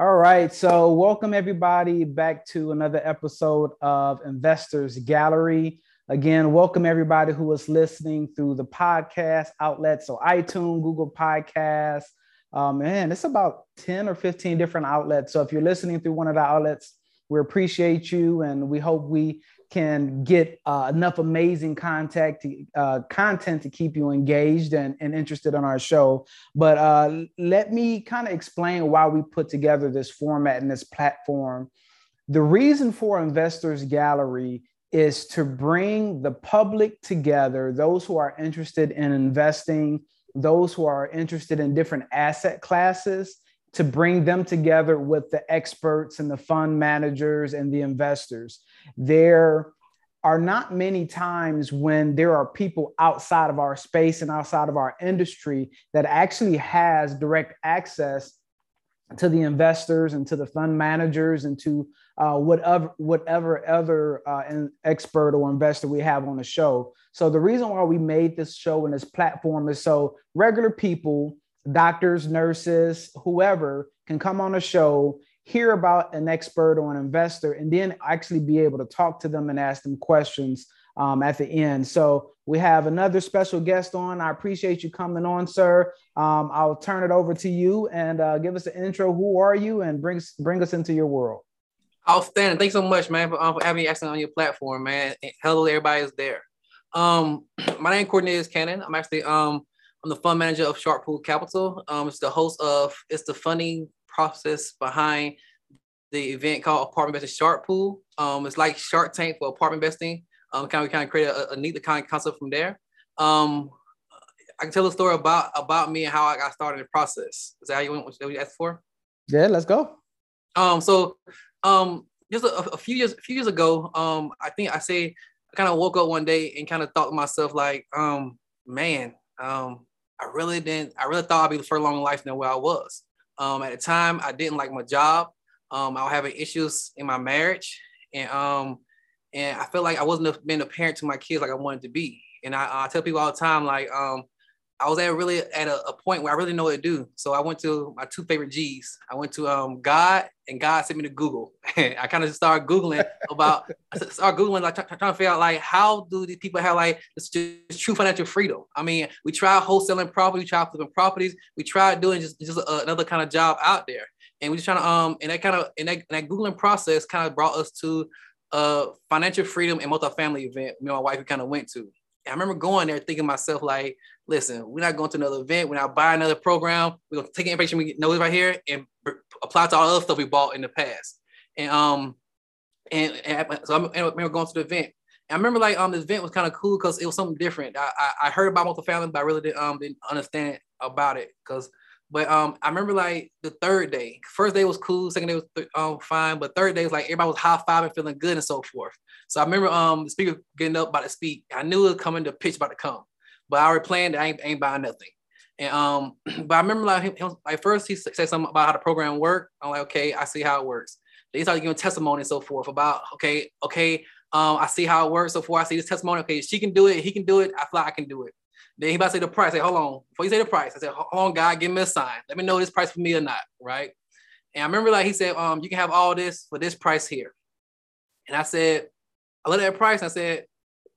All right. So, welcome everybody back to another episode of Investors Gallery. Again, welcome everybody who is listening through the podcast outlets. So, iTunes, Google Podcasts. Um, man, it's about 10 or 15 different outlets. So, if you're listening through one of the outlets, we appreciate you and we hope we can get uh, enough amazing contact to, uh, content to keep you engaged and, and interested in our show. But uh, let me kind of explain why we put together this format and this platform. The reason for Investors Gallery is to bring the public together, those who are interested in investing, those who are interested in different asset classes, to bring them together with the experts and the fund managers and the investors. There are not many times when there are people outside of our space and outside of our industry that actually has direct access to the investors and to the fund managers and to uh, whatever whatever other uh, expert or investor we have on the show. So the reason why we made this show and this platform is so regular people doctors, nurses, whoever can come on a show, hear about an expert or an investor, and then actually be able to talk to them and ask them questions um, at the end. So we have another special guest on. I appreciate you coming on, sir. Um, I'll turn it over to you and uh, give us an intro. Who are you, and bring bring us into your world. Outstanding. Thanks so much, man, for, um, for having me actually on your platform, man. Hello, everybody is there. Um, my name is Corneilous Cannon. I'm actually um I'm the fund manager of Shark Pool Capital. Um, it's the host of it's the funding process behind the event called Apartment Investing Shark Pool. Um, it's like Shark Tank for apartment investing. Um, kind of kind of create a, a neat kind of concept from there. Um, I can tell a story about about me and how I got started in the process. Is that how you went? What you asked for? Yeah, let's go. Um, so um, just a, a few years a few years ago, um, I think I say I kind of woke up one day and kind of thought to myself like, um, man, um, I really didn't. I really thought I'd be further along in life than where I was. Um, at the time, I didn't like my job. Um, I was having issues in my marriage, and um, and I felt like I wasn't being a parent to my kids like I wanted to be. And I, I tell people all the time, like, um, I was at really at a, a, point where I really know what to do. So I went to my two favorite G's. I went to um, God, and God sent me to Google. I kind of started googling about, I started googling like trying to figure out like how do these people have like this, this true financial freedom. I mean, we tried wholesaling property, we tried flipping properties, we tried doing just just a, another kind of job out there, and we just trying to um and that kind of and that, and that googling process kind of brought us to a financial freedom and multifamily event me and my wife we kind of went to. I remember going there thinking myself like listen, we're not going to another event. We're not buying another program. We're going to take information we know right here and apply to all the other stuff we bought in the past. And um, and, and so I remember going to the event. And I remember like um, this event was kind of cool because it was something different. I, I, I heard about multifamily, but I really didn't um didn't understand about it because. But um, I remember like the third day. First day was cool. Second day was th- um fine. But third day was like everybody was high five and feeling good, and so forth. So I remember um the speaker getting up about to speak. I knew it was coming. The pitch about to come. But I already planned I ain't, ain't buying nothing. And um, but I remember like, him, like first he said something about how the program worked. I'm like, okay, I see how it works. They started giving testimony and so forth about, okay, okay, um, I see how it works. So far, I see this testimony. Okay, she can do it, he can do it. I feel like I can do it. Then he about to say the price. Say, hold on. Before you say the price, I said, hold on, God, give me a sign. Let me know this price for me or not, right? And I remember like he said, um, you can have all this for this price here. And I said, I looked at that price and I said,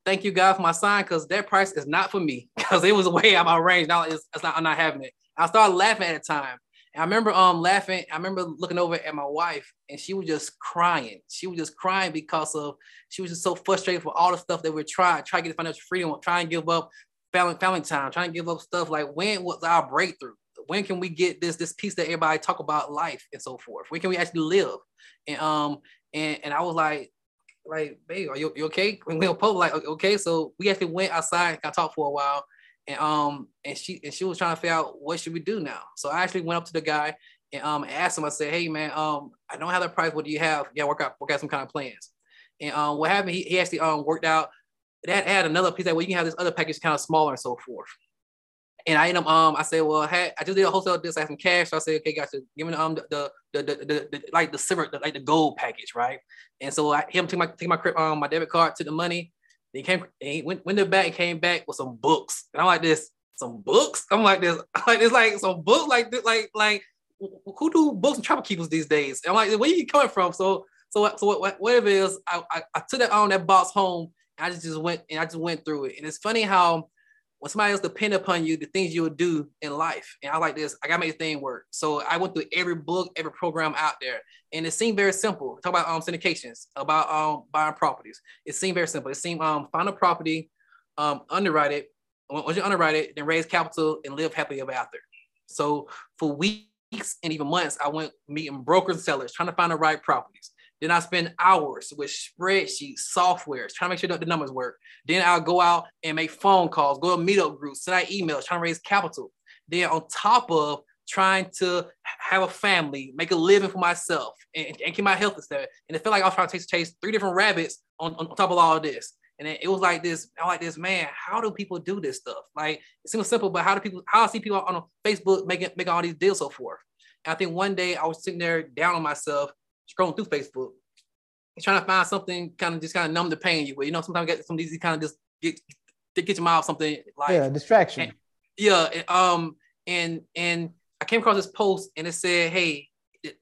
thank you God for my sign because that price is not for me because it was way out of my range. Now it's, it's not I'm not having it. I started laughing at the time. And I remember um laughing. I remember looking over at my wife and she was just crying. She was just crying because of she was just so frustrated for all the stuff that we're trying, trying to get financial freedom, trying to give up family family time, trying to give up stuff like when was our breakthrough? When can we get this this piece that everybody talk about life and so forth? When can we actually live? And um and and I was like, like, babe, are you, you okay? We went on like, okay. So we actually went outside and got talked for a while. And um, and she and she was trying to figure out what should we do now. So I actually went up to the guy and um asked him, I said, Hey man, um, I don't have that price. What do you have? Yeah, work out, work out some kind of plans. And um, what happened, he, he actually um worked out that had another piece that well, you can have this other package kind of smaller and so forth. And I ended up, um, I said, well, I, I just did a wholesale deal, so I had some cash. So I said, okay, gotcha. give me um the the the, the, the, like the silver, the, like the gold package, right? And so I him take my take my um my debit card, took the money. He came, he went went to the back and came back with some books. And I'm like this, some books. I'm like this, I'm like this, like some books, like this, like like who do books and travel keepers these days? And I'm like, where you coming from? So so so what, whatever it is, I, I, I took that on that box home. I just, just went and I just went through it. And it's funny how when somebody else depend upon you, the things you would do in life. And I like this, I gotta make the thing work. So I went through every book, every program out there. And it seemed very simple. Talk about um syndications, about um buying properties. It seemed very simple. It seemed um find a property, um underwrite it. Once you underwrite it, then raise capital and live happily ever after. So for weeks and even months, I went meeting brokers and sellers, trying to find the right properties. Then I spend hours with spreadsheets, softwares, trying to make sure that the numbers work. Then I'll go out and make phone calls, go to meetup groups, send out emails, trying to raise capital. Then on top of trying to have a family, make a living for myself, and, and keep my health stuff. And it felt like I was trying to chase, chase three different rabbits on, on top of all of this. And it was like this, I like this, man, how do people do this stuff? Like it seems simple, but how do people, how I see people on Facebook making making all these deals so forth. And I think one day I was sitting there down on myself, scrolling through Facebook, trying to find something kind of just kind of numb the pain you with. You know, sometimes get some of these kind of just get get your mouth something like yeah, distraction. And, yeah, and, um, and and I came across this post and it said, "Hey,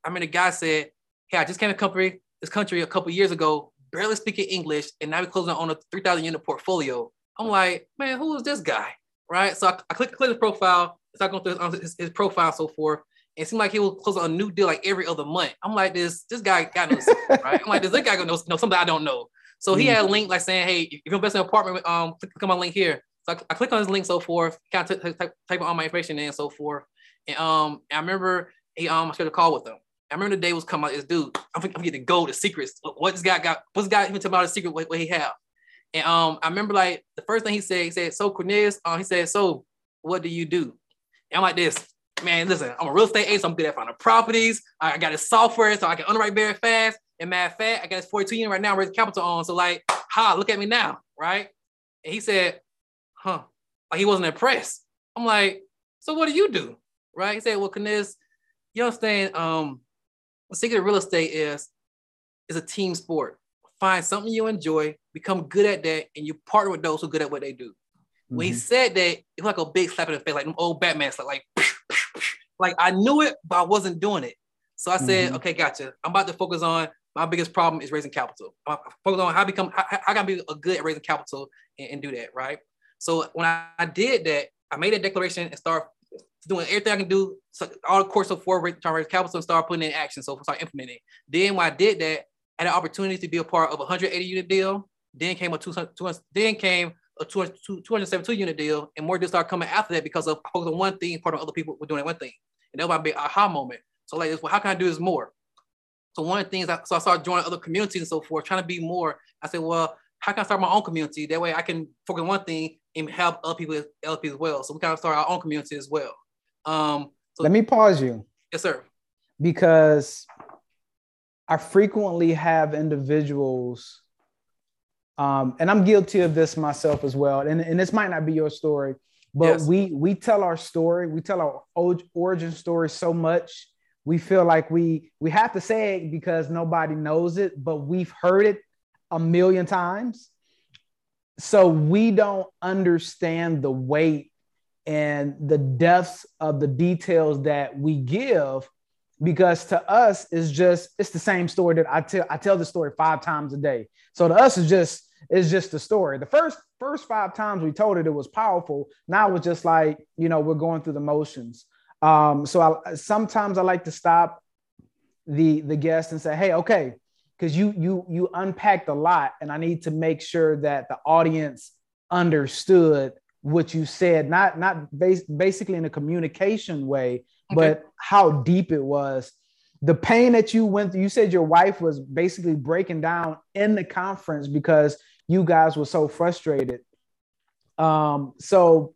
I mean, the guy said, hey, I just came to country this country a couple years ago, barely speaking English, and now we're closing on a three thousand unit portfolio." I'm like, man, who is this guy? Right? So I, I click click his profile, start going through his, his profile, so forth. It seemed like he was closing a new deal like every other month. I'm like, this this guy got no right? I'm like, this, this guy know, know something I don't know. So he mm-hmm. had a link like saying, hey, if you're invest in an apartment, um, click, on my link here. So I, I click on his link, so forth, kind of t- type, type all my information in and so forth. And um, and I remember he um I scheduled a call with him. I remember the day was coming out. This dude, I'm, I'm getting the gold, the secrets. What this guy got? What's this guy even talking about the secret? What, what he have? And um, I remember like the first thing he said, he said, "So Corneilous, um, he said, so what do you do?" And I'm like this man, listen, I'm a real estate agent. So I'm good at finding properties. I got this software so I can underwrite very fast. And mad fat, I got this 42 unit right now, raising capital on. So like, ha, look at me now, right? And he said, huh, like he wasn't impressed. I'm like, so what do you do? Right? He said, well, Kniz, you understand, um, the secret of real estate is, is a team sport. Find something you enjoy, become good at that, and you partner with those who are good at what they do. Mm-hmm. When he mm-hmm. said that, it was like a big slap in the face, like old Batman, like, like like I knew it, but I wasn't doing it. So I said, mm-hmm. okay, gotcha. I'm about to focus on my biggest problem is raising capital. I'm focus on how I become, how, I can be a good at raising capital and, and do that, right? So when I, I, did that, I made a declaration and start doing everything I can do, so all the course of forward trying to raise capital and start putting in action. So start implementing. Then when I did that, I had an opportunity to be a part of a 180 unit deal. Then came a 200, 200 then came a 272 unit deal, and more deals started coming after that because of focusing on one thing, part of other people were doing that one thing. And that might be aha moment. So like, well, how can I do this more? So one of the things, I, so I started joining other communities and so forth, trying to be more. I said, well, how can I start my own community? That way I can focus on one thing and help other people, other people as well. So we kind of start our own community as well. Um, so, Let me pause you. Yes, sir. Because I frequently have individuals, um, and I'm guilty of this myself as well. And, and this might not be your story, but yes. we we tell our story we tell our origin story so much we feel like we we have to say it because nobody knows it but we've heard it a million times so we don't understand the weight and the depths of the details that we give because to us it's just it's the same story that I tell I tell the story five times a day. So to us it's just it's just the story. The first first five times we told it, it was powerful. Now it's just like you know we're going through the motions. Um, so I, sometimes I like to stop the the guest and say, hey, okay, because you you you unpacked a lot, and I need to make sure that the audience understood what you said, not not bas- basically in a communication way, but how deep it was. The pain that you went through, you said your wife was basically breaking down in the conference because you guys were so frustrated. Um, so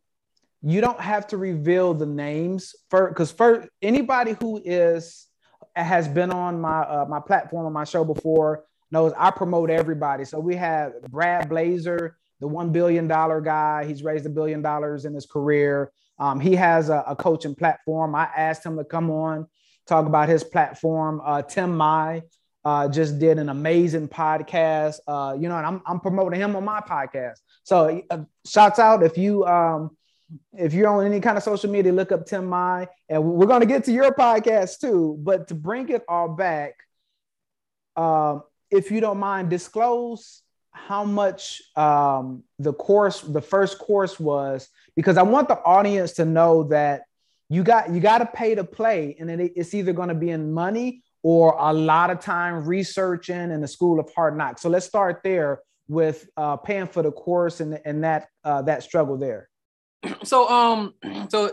you don't have to reveal the names for because for anybody who is has been on my uh, my platform on my show before knows I promote everybody. So we have Brad Blazer, the one billion dollar guy. He's raised a billion dollars in his career. Um, he has a, a, coaching platform. I asked him to come on talk about his platform. Uh, Tim Mai, uh, just did an amazing podcast. Uh, you know, and I'm, I'm promoting him on my podcast. So uh, shouts out if you um, if you're on any kind of social media, look up Tim Mai, and we're going to get to your podcast too. But to bring it all back, um, if you don't mind, disclose how much um, the course, the first course was, because I want the audience to know that you got you got to pay to play, and it, it's either going to be in money or a lot of time researching in the school of hard knocks. So let's start there with uh, paying for the course and, and that uh, that struggle there. So um, so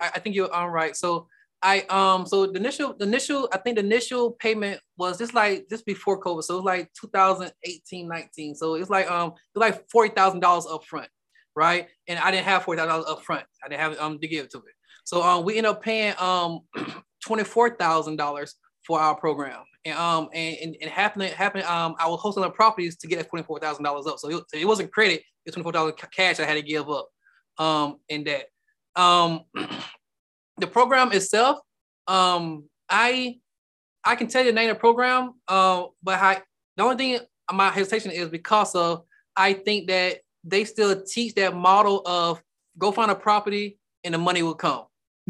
I think you're all right. So I um so the initial the initial I think the initial payment was just like just before COVID. So it was like 2018, 19. So it's like um it's like forty thousand dollars up front, right? And I didn't have forty thousand dollars up front. I didn't have um to give to it. So um we ended up paying um twenty four thousand dollars for our program. And um and, and it happened happened um I was hosting on properties to get that twenty four thousand dollars up. So it, it wasn't credit, it's twenty four thousand cash I had to give up um in that. Um the program itself, um, I I can tell you the name of the program, uh, but I, the only thing my hesitation is because of I think that they still teach that model of go find a property and the money will come.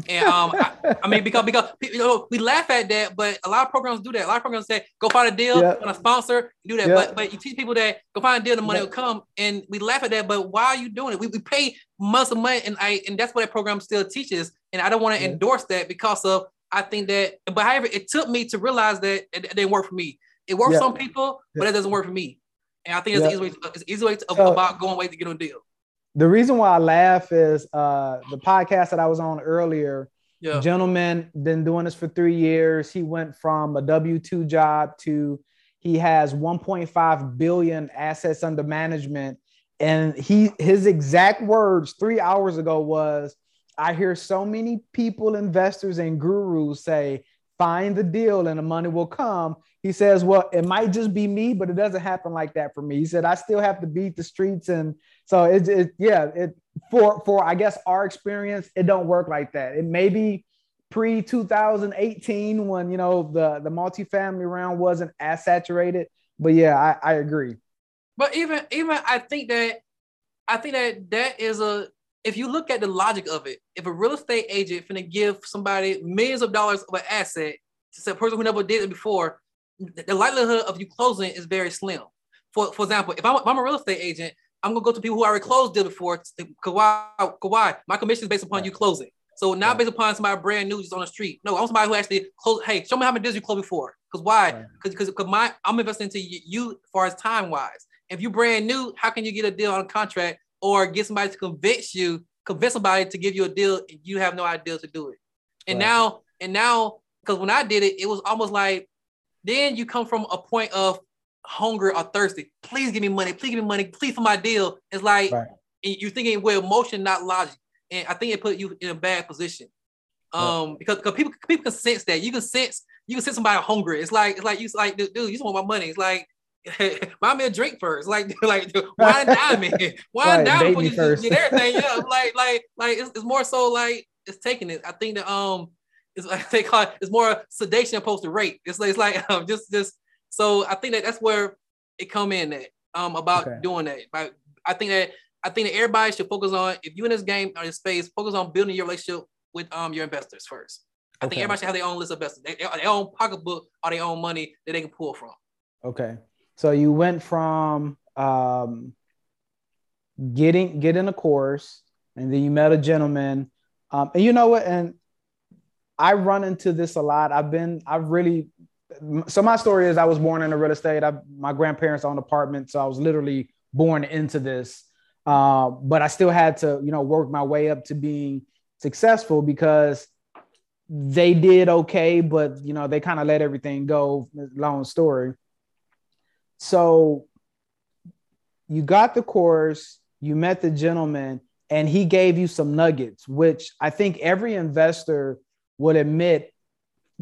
And um, I, I, mean, because because you know, we laugh at that, but a lot of programs do that. A lot of programs say, "Go find a deal, yep. find a sponsor, do that." But but you teach people that go find a deal, the money will come, and we laugh at that. But why are you doing it? We, we pay months of money, and I and that's what that program still teaches. And I don't want to endorse that because of I think that. But however, it took me to realize that it, it didn't work for me. It works some people, but it doesn't work for me. And I think it's easy way. To, it's easy way to, so, about going way to get a deal. The reason why I laugh is uh, the podcast that I was on earlier yeah. Gentleman been doing this for three years. He went from a W two job to he has 1.5 billion assets under management, and he his exact words three hours ago was, "I hear so many people, investors, and gurus say." Find the deal and the money will come. He says, Well, it might just be me, but it doesn't happen like that for me. He said, I still have to beat the streets. And so it, it yeah, it for for I guess our experience, it don't work like that. It may be pre 2018 when you know the the multifamily round wasn't as saturated. But yeah, I, I agree. But even even I think that I think that that is a if you look at the logic of it, if a real estate agent finna give somebody millions of dollars of an asset to a person who never did it before, the likelihood of you closing is very slim. For for example, if I'm, if I'm a real estate agent, I'm gonna go to people who already closed deal before. Why? why? My commission is based upon you closing. So not based upon somebody brand new just on the street. No, I'm somebody who actually close. Hey, show me how many deals you closed before. Because why? Because because my I'm investing into you as far as time wise. If you brand new, how can you get a deal on a contract or get somebody to convince you, convince somebody to give you a deal and you have no idea to do it? And right. now and now because when I did it, it was almost like then you come from a point of hunger or thirsty. Please give me money. Please give me money. Please for my deal. It's like right. you're thinking with emotion, not logic. And I think it put you in a bad position. Um, because, because people people can sense that. You can sense you can sense somebody hungry. It's like it's like you like dude, you just want my money. It's like buy me a drink first. Like like wine dime me. Wine right, dime before you first. get everything. Yeah, like like like it's, it's more so like it's taking it. I think that um it's like they call it, it's more sedation opposed to rape. It's like it's like um, just just so I think that that's where it come in that um about okay. doing that. But I think that I think that everybody should focus on if you in this game or this space, focus on building your relationship with um your investors first. I okay. think everybody should have their own list of investors, they, their own pocketbook or their own money that they can pull from. Okay, so you went from um, getting getting a course, and then you met a gentleman, um, and you know what? And I run into this a lot. I've been, I've really. So my story is, I was born in a real estate. I, my grandparents owned apartments, so I was literally born into this. Uh, but I still had to, you know, work my way up to being successful because they did okay, but you know, they kind of let everything go. Long story. So you got the course, you met the gentleman, and he gave you some nuggets, which I think every investor would admit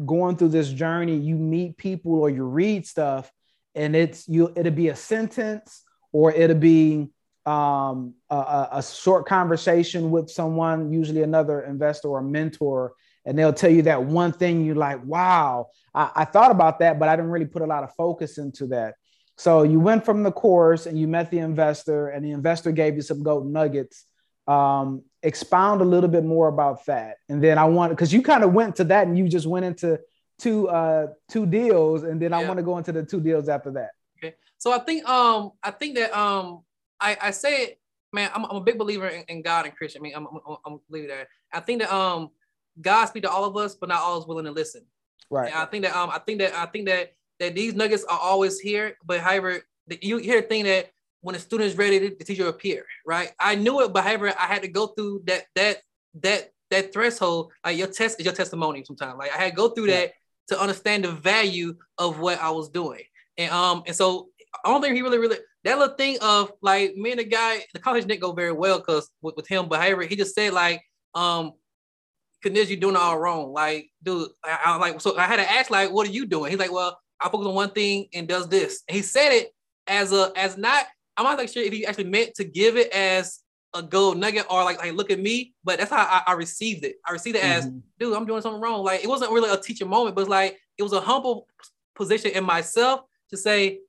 going through this journey, you meet people or you read stuff, and it's you, it'll be a sentence or it'll be um, a, a, short conversation with someone, usually another investor or mentor, and they'll tell you that one thing you're like, wow, I, I, thought about that, but I didn't really put a lot of focus into that. So you went from the course and you met the investor, and the investor gave you some gold nuggets. Um, expound a little bit more about that. And then I want because you kind of went to that and you just went into two uh two deals, and then I want to go into the two deals after that. Okay. So I think um I think that um I I say man I'm, I'm a big believer in, in, God and Christian. I mean I'm I'm, I'm believe that. I think that um God speak to all of us, but not all is willing to listen. Right. And I think that um I think that I think that that these nuggets are always here, but however you hear the thing that when the student is ready, the teacher appear, right? I knew it, but however, I had to go through that that that that threshold. Like your test is your testimony sometimes. Like I had to go through yeah. that to understand the value of what I was doing. And um, and so I don't think he really, really that little thing of like me and the guy, the college didn't go very well because with, with him, but however, he just said like, um, Kaniz, you doing all wrong. Like, dude, I, I like so I had to ask, like, what are you doing? He's like, Well, I focus on one thing and does this. And he said it as a as not I'm not like sure if he actually meant to give it as a gold nugget or like, like look at me, but that's how I, I received it. I received it as, mm-hmm. dude, I'm doing something wrong. Like it wasn't really a teaching moment, but it's like it was a humble position in myself to say,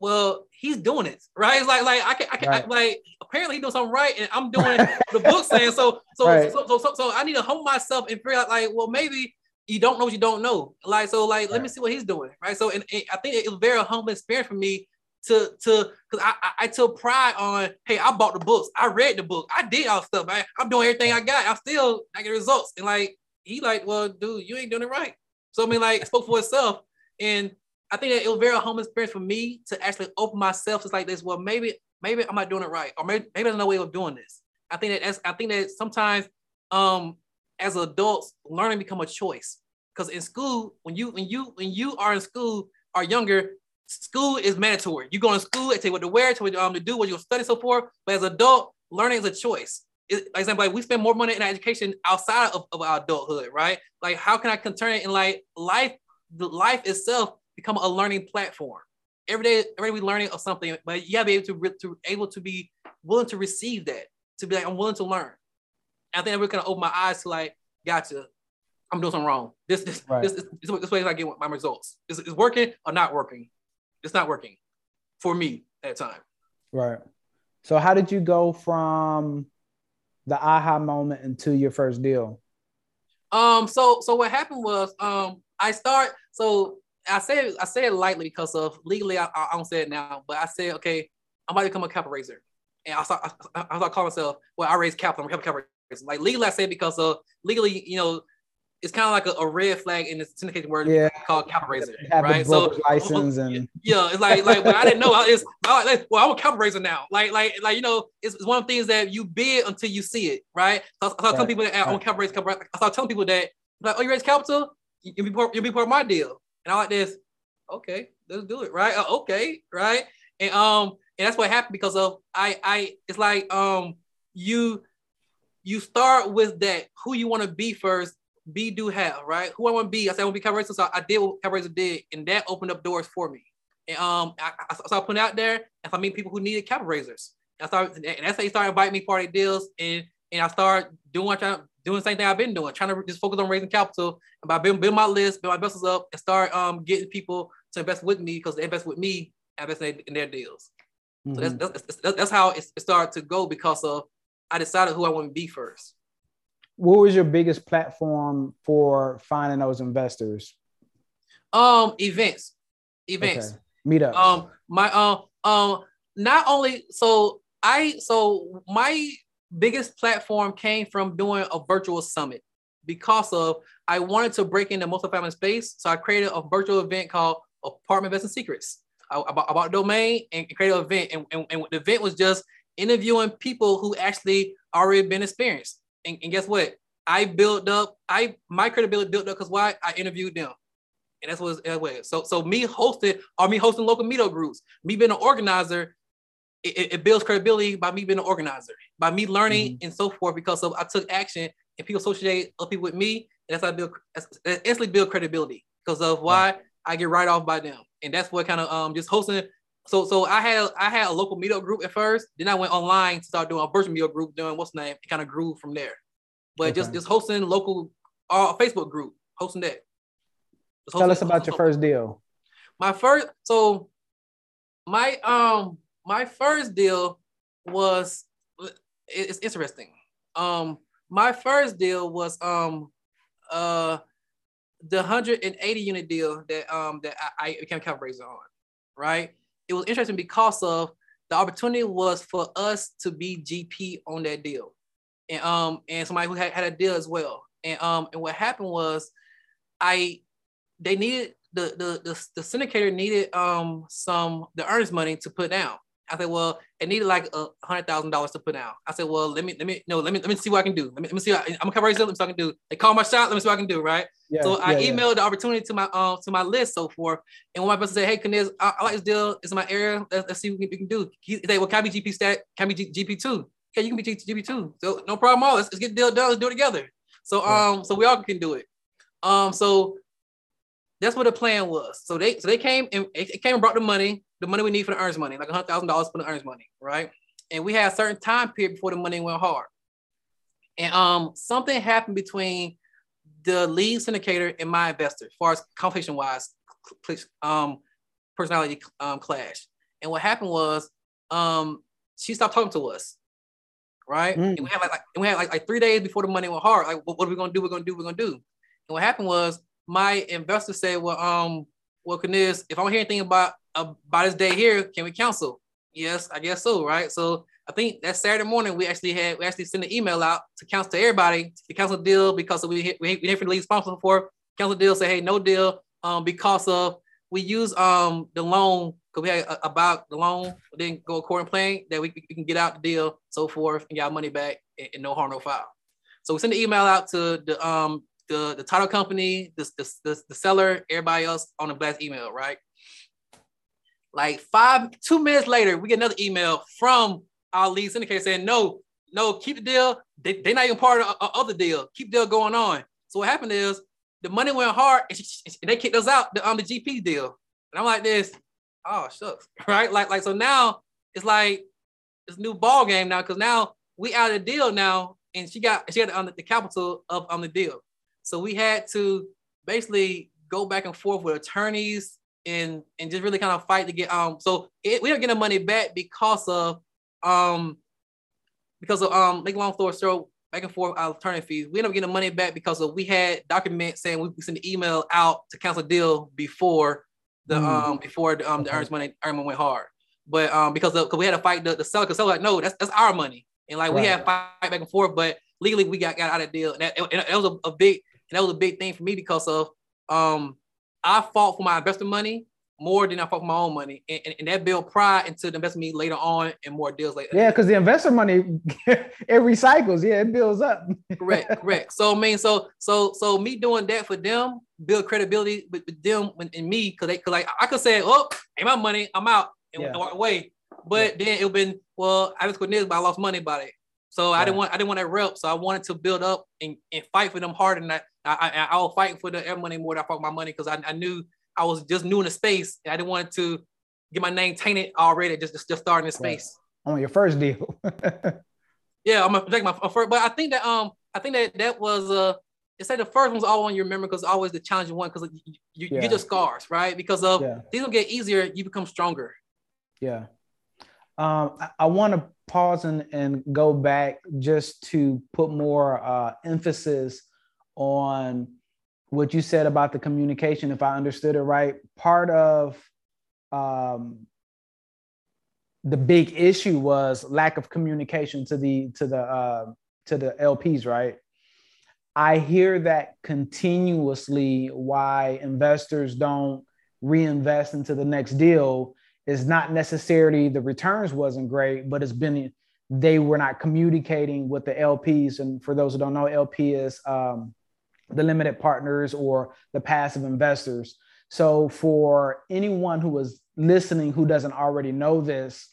well, he's doing it, right? It's like like I can, I can right. I, like apparently he's doing something right, and I'm doing the book saying so so, right. so, so, so so I need to humble myself and figure out like, well, maybe you don't know what you don't know. Like so, like right. let me see what he's doing, right? So, and, and I think it was very humble experience for me to to because I, I, I took pride on hey I bought the books. I read the book. I did all stuff man I'm doing everything I got. I still I get results. And like he like well dude you ain't doing it right. So I mean like it spoke for itself. And I think that it was very humble experience for me to actually open myself to like this well maybe maybe I'm not doing it right or maybe maybe there's no way of doing this. I think that as I think that sometimes um as adults learning become a choice because in school when you when you when you are in school or younger school is mandatory. You go to school, they tell you what to wear, tell you um, to do, what you'll study, so forth. But as adult, learning is a choice. It, like example, like we spend more money in education outside of, of our adulthood, right? Like how can I turn it in like life, the life itself become a learning platform. Every day, every day we learning of something, but you have to be able to, to able to be willing to receive that, to be like, I'm willing to learn. I think we're gonna open my eyes to like, gotcha, I'm doing something wrong. This this right. this, is this, this, this way I get my results. Is, is working or not working? It's not working for me at the time. Right. So how did you go from the aha moment into your first deal? Um, so so what happened was um I start so I say I say it lightly because of legally I, I don't say it now, but I said okay, I'm about to become a capital raiser. And I start I, I start calling myself well, I raise capital, I'm a capital Like legally I say because of legally, you know, it's kind of like a, a, red flag in the syndicated word yeah. called capital raiser, right? So license and yeah, it's like like I didn't know. It's like, well, I'm a capital raiser now. Like like like you know, it's, it's, one of the things that you bid until you see it, right? So I, start telling people that I'm raiser. I start telling people that like, oh, you raise capital, you'll be part, you'll be part of my deal, and I like this. Okay, let's do it, right? Uh, okay, right? And um, and that's what happened because of I I it's like um you you start with that who you want to be first be, do, have, right? Who I want to be. I said I want to be Capital Raiser, so I did what Capital Raiser did, and that opened up doors for me. And um, I, I started putting out there, and I meet people who needed capital raisers. And I started, and that's how he started inviting me party deals, and and I started doing trying doing the same thing I've been doing, trying to just focus on raising capital. And by building build my list, build my investors up, and start um getting people to invest with me because they invest with me, I invest in, in their deals. Mm-hmm. So that's, that's, that's that's how it started to go because of I decided who I want to be first what was your biggest platform for finding those investors? Um, events, events, okay. meetups. Um, my um um not only so I so my biggest platform came from doing a virtual summit because of I wanted to break into multifamily space, so I created a virtual event called Apartment Investing Secrets about about domain and created an event, and, and, and the event was just interviewing people who actually already been experienced and, and guess what? I built up, I my credibility built up because why? I interviewed them. And that's what it's, so so me hosting or me hosting local meetup groups, me being an organizer, it, it builds credibility by me being an organizer, by me learning mm-hmm. and so forth because of I took action and people associate other people with me. And that's how I build instantly build credibility because of why. I get right off by them. And that's what kind of um just hosting so so I had I had a local meetup group at first. Then I went online to start doing a virtual meetup group, doing what's name. It kind of grew from there. But okay. just just hosting local uh Facebook group, hosting that. Hosting, Tell us about your first deal. My first so my um my first deal was it's interesting. Um, my first deal was um uh the 180 unit deal that um that I, I became cap raiser on, right? It was interesting because of the opportunity was for us to be GP on that deal, and um and somebody who had, had a deal as well. And um and what happened was, I they needed the the the, the syndicator needed um some the earnest money to put down. I said, well, it needed like a hundred thousand dollars to put down. I said, well, let me let me no, let me let me see what I can do. Let me, let me see. What I, am gonna cover it. Let me see what I can do. They call my shot. Let me see what I can do. Right. Yeah, so I yeah, emailed yeah. the opportunity to my um uh, to my list so forth. And when my person said, hey, Kniz, I, I, like this deal. It's in my area. Let's, let's see what we can, we can do. He said, well, can I be GP stat? Can I be GP two? Yeah, you can be GP two. So no problem. All let's, let's get the deal done. Let's do it together. So um so we all can do it. Um so that's what the plan was. So they so they came and it came and brought the money the money we need for the earns money, like hundred thousand dollars for the earns money, right? And we had a certain time period before the money went hard. And um, something happened between the lead syndicator and my investor, as far as competition wise, um, personality um, clash. And what happened was, um, she stopped talking to us, right? Mm. And we had like, like we had like, like three days before the money went hard. Like, what, what are we gonna do? We're gonna do. We're gonna do. And what happened was, my investor said, "Well, um, well, Kniz, if I don't hear anything about about this day here, can we cancel? Yes, I guess so, right? So I think that Saturday morning we actually had we actually sent an email out to counsel to everybody to cancel the deal because we we we didn't lead sponsor for cancel deal. Say hey, no deal. Um, because of we use um the loan because we had about the loan didn't go according to plan that we, we can get out the deal so forth and get our money back and, and no harm no foul. So we sent the email out to the um the, the title company, the, the, the, seller, everybody else on the blast email, right? Like five, two minutes later, we get another email from our lead syndicator saying, no, no, keep the deal. They, they're not even part of, of the deal. Keep the deal going on. So what happened is the money went hard and, they kicked us out on the um, GP deal. And I'm like this, oh shucks, right? Like, like so now it's like it's new ball game now because now we out of the deal now, and she got she had on the, um, the capital of on the deal. So we had to basically go back and forth with attorneys and and just really kind of fight to get um so it, we don't get the money back because of um because of um make long story short back and forth our attorney fees. We end up getting the money back because of we had documents saying we sent the email out to cancel deal before the mm. um before the um the earnings money earning went hard. But um because of because we had to fight the, the seller because seller like no that's that's our money. And like right. we had fight back and forth but legally we got got out of deal. And that, and that was a, a big and that was a big thing for me because of um I fought for my investor money more than I fought for my own money, and, and, and that built pride into the investment me later on and more deals later. Yeah, because the investor money it recycles. Yeah, it builds up. correct, correct. So I mean, so so so me doing that for them build credibility with, with them and me because they because like I could say, oh, ain't my money, I'm out and yeah. walk away. But yeah. then it would been well, I was quit this, but I lost money about it. So I didn't want I didn't want that rep. So I wanted to build up and, and fight for them harder And. I, I, I was fighting for the air money more than I fought my money because I, I knew I was just new in the space. And I didn't want to get my name tainted already, just just, just starting in space. On your first deal. yeah, I'm gonna take my first, but I think that um I think that that was uh it's like the first one's all on your memory because always the challenging one because you, you, yeah. get your scars, right? Because of yeah. these will get easier, you become stronger. Yeah. Um, I, I want to pause and, and go back just to put more uh, emphasis on what you said about the communication, if I understood it right. Part of um, the big issue was lack of communication to the to the uh, to the LPs, right? I hear that continuously. Why investors don't reinvest into the next deal is not necessarily the returns wasn't great, but it's been they were not communicating with the LPs. And for those who don't know, LP is um, the limited partners or the passive investors. So for anyone who is listening who doesn't already know this,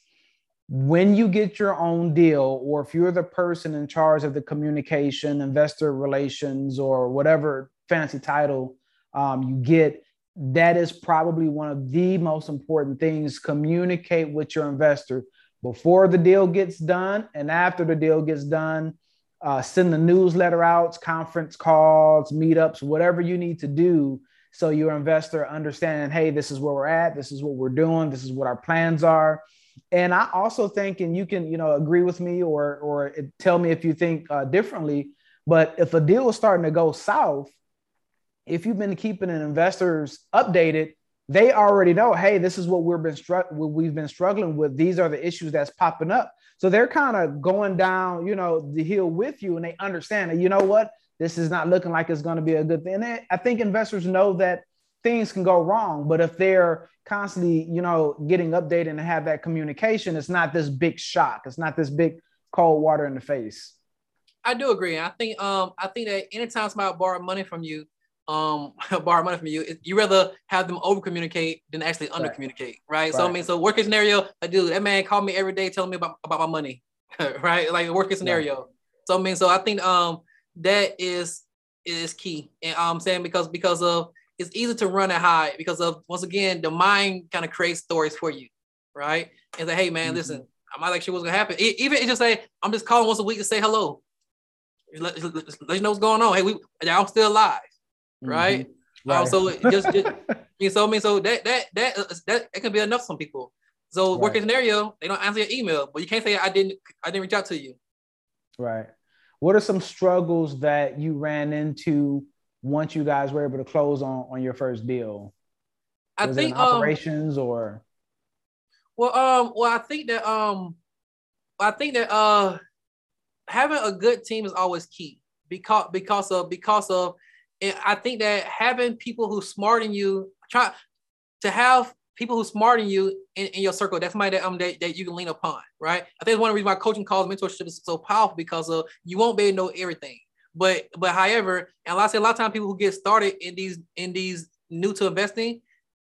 when you get your own deal, or if you're the person in charge of the communication, investor relations, or whatever fancy title um, you get, that is probably one of the most important things. Communicate with your investor before the deal gets done and after the deal gets done. Uh, send the newsletter out, conference calls, meetups, whatever you need to do So your investor understanding, hey, this is where we're at, this is what we're doing, this is what our plans are. And I also think, and you can, you know, agree with me or or tell me if you think uh, differently. But if a deal is starting to go south, if you've been keeping an investors updated, they already know, hey, this is what we've been we've been struggling with. These are the issues that's popping up. So they're kind of going down, you know, the hill with you, and they understand that, you know what, this is not looking like it's going to be a good thing. And I think investors know that things can go wrong, but if they're constantly, you know, getting updated and have that communication, it's not this big shock. It's not this big cold water in the face. I do agree. I think um I think that anytime somebody borrow money from you, um borrow money from you, you rather have them over communicate than actually under communicate, right? right? So I mean, so worst case scenario, I do that man called me every day telling me about, about my money, right? Like worst case scenario. Right. So I mean, so I think um that is is key, and I'm um, saying because because of it's easy to run and hide because of once again the mind kind of creates stories for you, right? And say, hey man, mm-hmm. listen, I'm not like sure what's gonna happen. It, even it just say I'm just calling once a week to say hello. Let, let, let you know what's going on. Hey, we I'm still alive right? Mm-hmm. Right. Um, so just, just you know, so I mean, so that that that uh, that it can be enough for some people. So right. working scenario, they don't answer your email, but you can't say I didn't I didn't reach out to you. Right. What are some struggles that you ran into once you guys were able to close on on your first deal? I Was think um, operations um, or well um well I think that um I think that uh having a good team is always key because because of because of and I think that having people who smart in you, try to have people who smart in you in, in your circle, that's somebody that, um, that, that you can lean upon, right? I think one of the reasons why coaching calls mentorship is so powerful because of you won't be able to know everything. But but however, and I say a lot of times people who get started in these in these new to investing,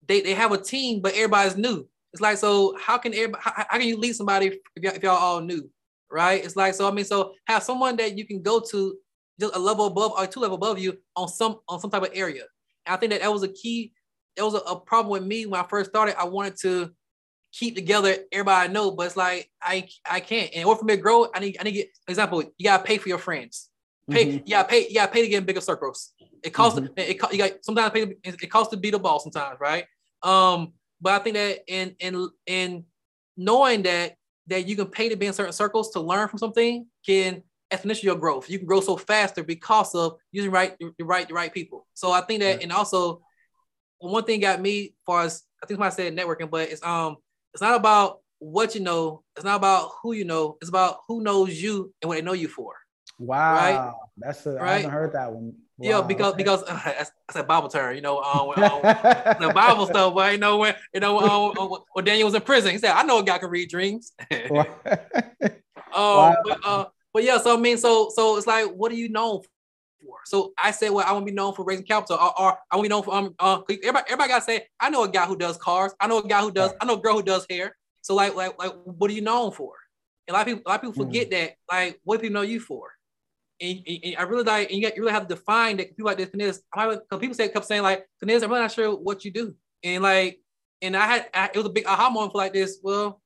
they, they have a team, but everybody's new. It's like so how can everybody how, how can you lead somebody if y'all, if y'all all new, right? It's like so I mean so have someone that you can go to just a level above or two level above you on some on some type of area. And I think that that was a key. That was a, a, problem with me when I first started. I wanted to keep together everybody I know, but it's like I I can't. And in order for me to grow, I need I need to get example. You gotta pay for your friends. Pay mm-hmm. gotta pay gotta pay to get in bigger circles. It costs mm-hmm. it, it you got sometimes pay, it costs to beat the ball sometimes, right? Um, but I think that in in in knowing that that you can pay to be in certain circles to learn from something can exponential your growth. You can grow so faster because of using right the right the right people. So I think that, yeah. and also one thing got me far as I think somebody said networking, but it's um it's not about what you know. It's not about who you know. It's about who knows you and what they know you for. Wow, right? that's a, right? I haven't heard that one. Wow. Yeah, because because uh, that's, that's, a Bible term, you know, um, when, um, the Bible stuff. But you know when you know um, when Daniel was in prison, he said, "I know a guy can read dreams." um, wow. but, uh, but yeah, so I mean, so so it's like, what are you known for? So I said, well, I want to be known for raising capital, or, or I want to be known for um, uh, everybody, everybody gotta say, I know a guy who does cars, I know a guy who does, I know a girl who does hair. So like, like, like, what are you known for? And a lot of people, a lot of people forget mm. that, like, what do people know you for? And, and, and, I really like, and you, got, you really have to define that people like this, Kaniz, because people say, kept saying like, Kaniz, I'm really not sure what you do. And like, and I had, I, it was a big aha moment for like this. Well,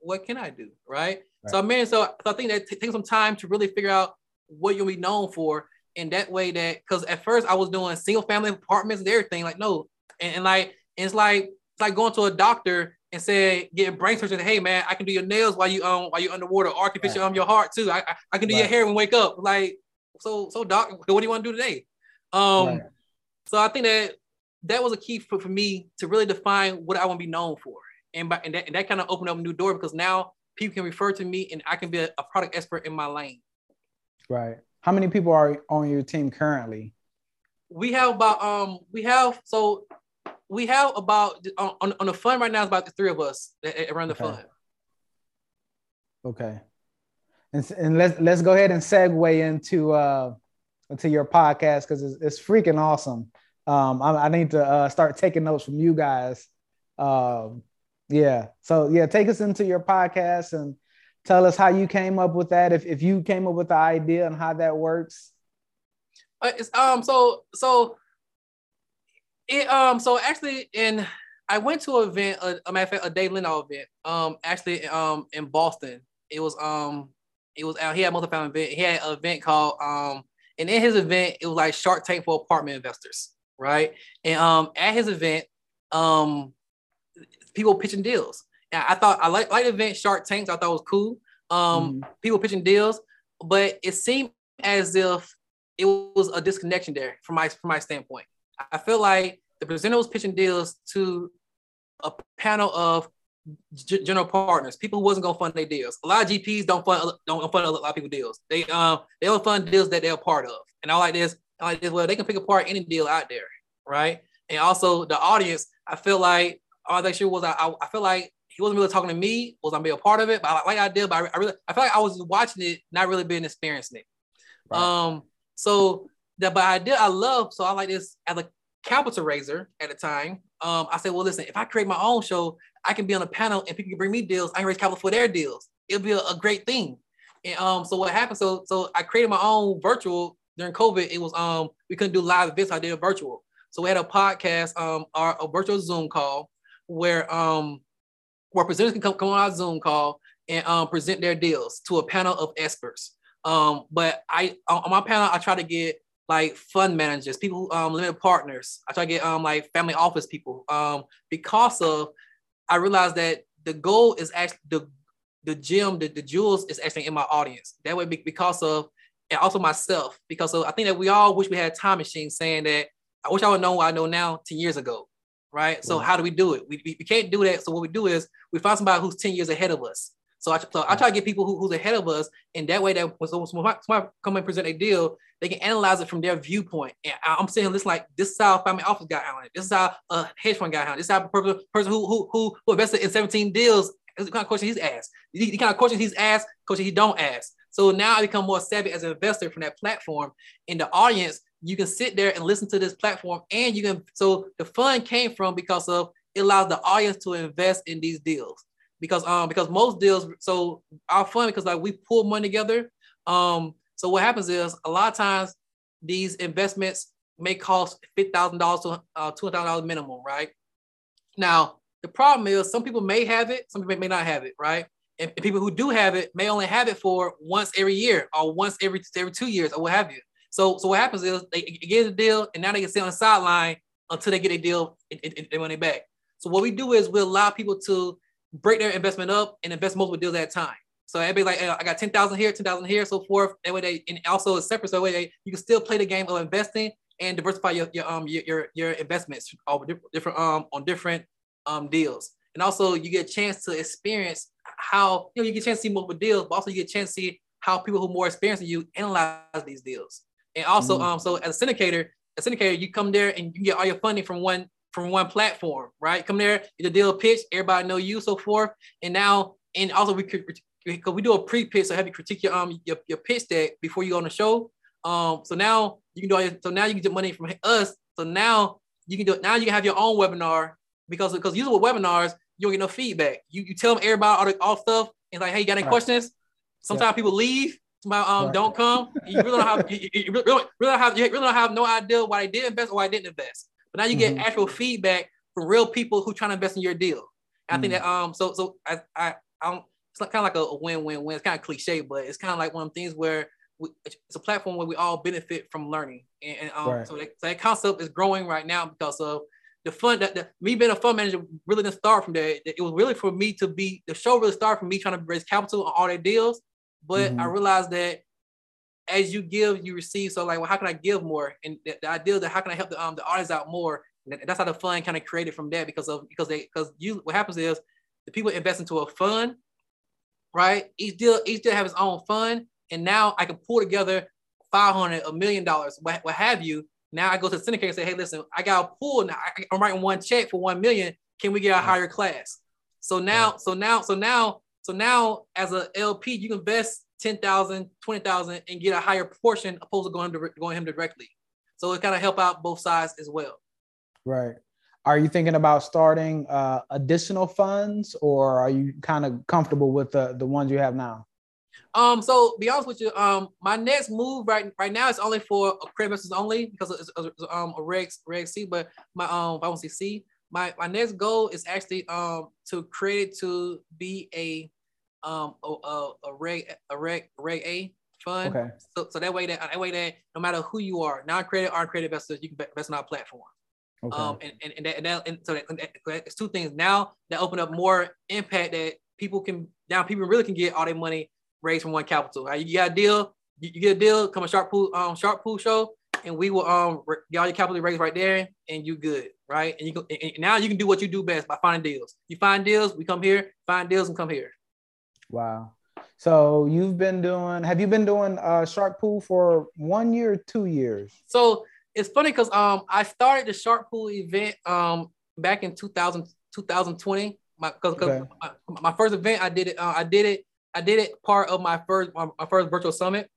what can I do? Right. Right. So I mean, so, so I think that t- takes some time to really figure out what you'll be known for. in that way that because at first I was doing single family apartments and everything, like no, and, and like and it's like it's like going to a doctor and say getting brain surgery. Hey man, I can do your nails while you um while you underwater, or I can fix right. your um your heart too. I I, I can do right. your hair when wake up. Like so so doc, what do you want to do today? Um, right. so I think that that was a key for, for me to really define what I want to be known for, and by and that, and that kind of opened up a new door because now people can refer to me and I can be a, a product expert in my lane. Right. How many people are on your team currently? We have about um we have so we have about on, on the fund right now is about the three of us around the okay. fund. Okay. And, and let's let's go ahead and segue into uh into your podcast because it's, it's freaking awesome. Um, I, I need to uh, start taking notes from you guys. Um, yeah. So yeah, take us into your podcast and tell us how you came up with that. If if you came up with the idea and how that works. Uh, um. So so. It um. So actually, in I went to an event, a, a matter of fact, a Dave Leno event. Um. Actually, um, in Boston. It was um. It was out. He had a multi-family event. He had an event called um. And in his event, it was like Shark Tank for apartment investors. right? And um, at his event, um, people pitching deals. And I thought I like like the event Shark Tanks. I thought it was cool. Um, mm-hmm. people pitching deals, but it seemed as if it was a disconnection there from my from my standpoint. I feel like the presenter was pitching deals to a panel of g- general partners, people who wasn't gonna fund their deals. A lot of GPs don't fund don't fund a lot of people deals. They um they don't fund deals that they're a part of. And I like this, I like this. Well, they can pick apart any deal out there, right? And also the audience, I feel like all that shit was I, I feel like he wasn't really talking to me, was I be a part of it, but I like I did, but I, I really I feel like I was watching it, not really being experiencing it. Right. Um, so that but I did I love so I like this as a capital raiser at the time. Um, I said, well, listen, if I create my own show, I can be on a panel and people can bring me deals. I can raise capital for their deals. It'll be a, a great thing. And um, so what happened? So so I created my own virtual during COVID. It was um we couldn't do live events. I did a virtual. So we had a podcast, um, or a virtual Zoom call where um where presenters can come, come on our Zoom call and um present their deals to a panel of experts. Um, but I on my panel I try to get like fund managers, people um limited partners. I try to get um like family office people um because of I realized that the goal is actually the the gem, the, the jewels is actually in my audience. That way because of and also myself because of I think that we all wish we had a time machine saying that I wish I would know what I know now 10 years ago. Right. So how do we do it? We, we, we, can't do that. So what we do is we find somebody who's 10 years ahead of us. So I, so I try to get people who, who's ahead of us, and that way that when someone, come and present a deal, they can analyze it from their viewpoint. And I'm saying this like this is how family office got on it. This is how a hedge fund got on it. This is how a person, person who, who who who invested in 17 deals. Is the kind of question he's asked. The, the kind of questions he's asked, question he don't ask. So now I become more savvy as an investor from that platform. In the audience, you can sit there and listen to this platform, and you can. So the fund came from because of it allows the audience to invest in these deals because um because most deals so our fund because like we pull money together um so what happens is a lot of times these investments may cost fifty thousand dollars to uh, two thousand dollars minimum, right? Now the problem is some people may have it, some people may not have it, right? And people who do have it may only have it for once every year or once every every two years or what have you. So so what happens is they get a deal and now they can sit on the sideline until they get a deal and, and, and money back. So what we do is we allow people to break their investment up and invest multiple deals at a time. So everybody like, hey, I got 10,000 here, 10,000 here, so forth. That way they, and also a separate, so way they, you can still play the game of investing and diversify your, your um your, your, your investments over different um on different um deals. And also you get a chance to experience how, you know, you get a chance to see multiple deals, but also you get a chance to see how people who are more experienced than you analyze these deals. And also, mm-hmm. um, so as a syndicator, a syndicator, you come there and you get all your funding from one from one platform, right? Come there, the deal pitch, everybody know you, so forth. And now, and also we could because we do a pre-pitch, so have you critique your um your, your pitch deck before you go on the show. Um, so now you can do all your, so now you can get money from us. So now you can do it. Now you can have your own webinar because because usually with webinars you don't get no feedback. You you tell them everybody all, the, all stuff and like, hey, you got any right. questions? Sometimes yeah. people leave. Somebody um right. don't come. You really don't have you, you really, really don't have you really don't have no idea why they did invest or why they didn't invest. But now you get mm-hmm. actual feedback from real people who trying to invest in your deal. I mm-hmm. think that mm. um so so I I I don't it's like kind of like a, win-win-win. It's kind of cliche, but it's kind of like one of the things where we, it's a platform where we all benefit from learning. And, and um, right. so, that, so, that, concept is growing right now because of the fund that the, me being a fund manager really didn't start from there. It was really for me to be the show really started from me trying to raise capital on all their deals. But mm-hmm. I realized that as you give, you receive. So like, well, how can I give more? And the, the idea that how can I help the um the audience out more? And that's how the fund kind of created from there because of because they because you what happens is the people invest into a fund right? Each deal, each deal have its own fund. And now I can pull together 500, a million dollars, what, what have you. Now I go to the syndicate and say, hey, listen, I got a pool. Now I'm writing one check for 1 million. Can we get a higher class? So now, so now, so now, so now as a LP, you can invest 10,000, 20,000 and get a higher portion opposed to going, to, going him directly. So it kind of help out both sides as well. Right. Are you thinking about starting uh, additional funds, or are you kind of comfortable with the the ones you have now? Um, so be honest with you, um, my next move right right now is only for credit only because it's, it's um a reg reg C, but my um I want to see C. My my next goal is actually um to create it to be a um a, a, a reg a reg reg A fund. Okay. So, so that way that that way that no matter who you are, non-credit or credit investors, you can invest on our platform. Okay. Um, and, and, and, that, and, that, and so that, that, it's two things now that open up more impact that people can now people really can get all their money raised from one capital. Right? You got a deal, you, you get a deal, come a shark pool um shark pool show, and we will um get all your capital raised right there, and you good, right? And you can and now you can do what you do best by finding deals. You find deals, we come here, find deals, and come here. Wow. So you've been doing, have you been doing uh, Shark Pool for one year, two years? So it's funny because um I started the Shark Pool event um back in 2000, 2020. My because okay. my, my, first event I did it uh, I did it I did it part of my first my, my first virtual summit.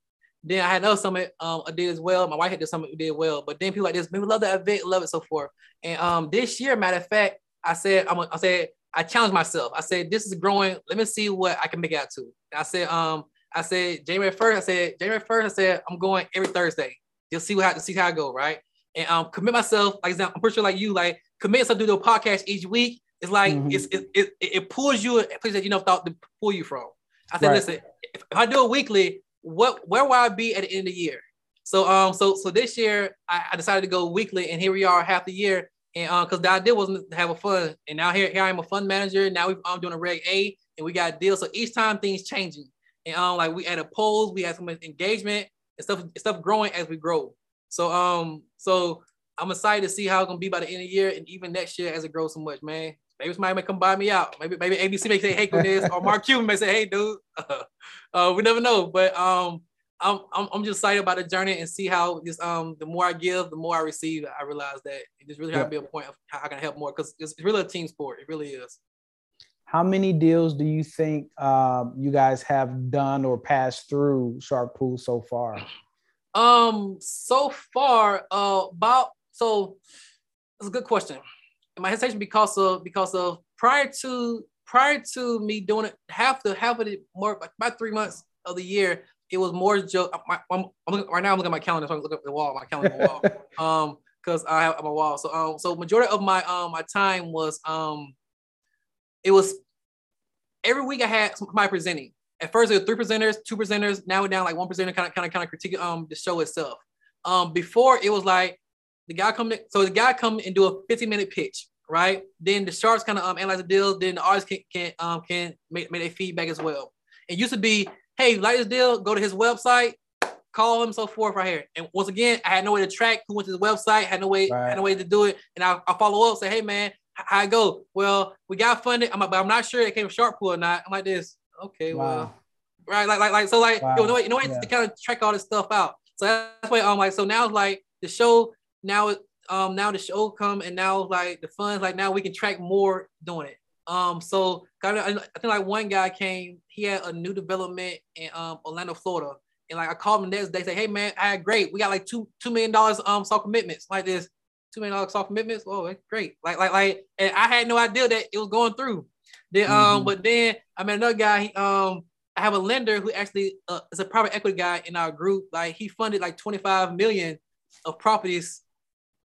Then I had another summit um I did as well. My wife had the summit we did well. But then people like this, we love the event, love it so forth. And um this year, matter of fact, I said I'm I said I challenged myself. I said, this is growing. Let me see what I can make it out to. I said, um, I said, January 1st, I said, January 1st, I said, I'm going every Thursday. You'll see what to see how I go, right? And um, commit myself, like I'm pretty sure like you, like commit yourself to do a podcast each week. It's like mm-hmm. it's it, it, it pulls you a place that you know thought to pull you from. I said, right. listen, if, if I do it weekly, what where will I be at the end of the year? So um so so this year I, I decided to go weekly, and here we are half the year. And uh, because the idea wasn't to have a fund, and now here, here I am a fund manager. Now we, I'm doing a Reg A, and we got deals. So each time things changing, and um, like we had a polls, we had some engagement and stuff, stuff growing as we grow. So um, so I'm excited to see how it's gonna be by the end of the year, and even next year as it grows so much, man. Maybe somebody may come buy me out. Maybe maybe ABC may say, "Hey, this," or Mark Cuban may say, "Hey, dude." uh, we never know, but um, I'm, I'm, I'm just excited about the journey and see how just um the more I give, the more I receive. I realize that it just really yeah. to be a point of how I can help more because it's really a team sport. It really is. How many deals do you think um, you guys have done or passed through Shark Pool so far? Um, so far, uh, about so that's a good question. And my hesitation because of because of prior to prior to me doing it, half the half of it more about three months of the year, it was more joke. I'm, I'm, I'm, right now I'm looking at my calendar, so I am looking at the wall, my calendar wall. Um, because I have my wall. So um, so majority of my um my time was um, it was every week I had my presenting. At first it was three presenters, two presenters. Now we're down like one presenter, kind of kind of kind of critique um the show itself. Um, before it was like the guy come in, so the guy come and do a 15 minute pitch, right? Then the sharks kind of um analyze the deal. Then the artists can can um can make, make their feedback as well. It used to be hey, like this deal, go to his website, call him, so forth right here. And once again, I had no way to track who went to his website, had no way, right. had no way to do it. And I, I follow up, say, hey man, how I go? Well, we got funded, I'm, but I'm not sure it came from Shark Pool or not. I'm like this, okay, wow. well, right, like, like, like, so like, wow. you know, you know, yeah. to kind of track all this stuff out. So that's why I'm um, like, so now it's like the show now, um, now the show come and now like the funds, like now we can track more doing it. Um, so kind of, I think like one guy came, he had a new development in um Orlando, Florida, and like I called him the next day, say, hey man, I had great, we got like two two million dollars um soft commitments like this, two million dollars soft commitments. Oh, great, like like like, and I had no idea that it was going through. Then um, mm-hmm. but then I met another guy. He, um, I have a lender who actually uh, is a private equity guy in our group. Like he funded like 25 million of properties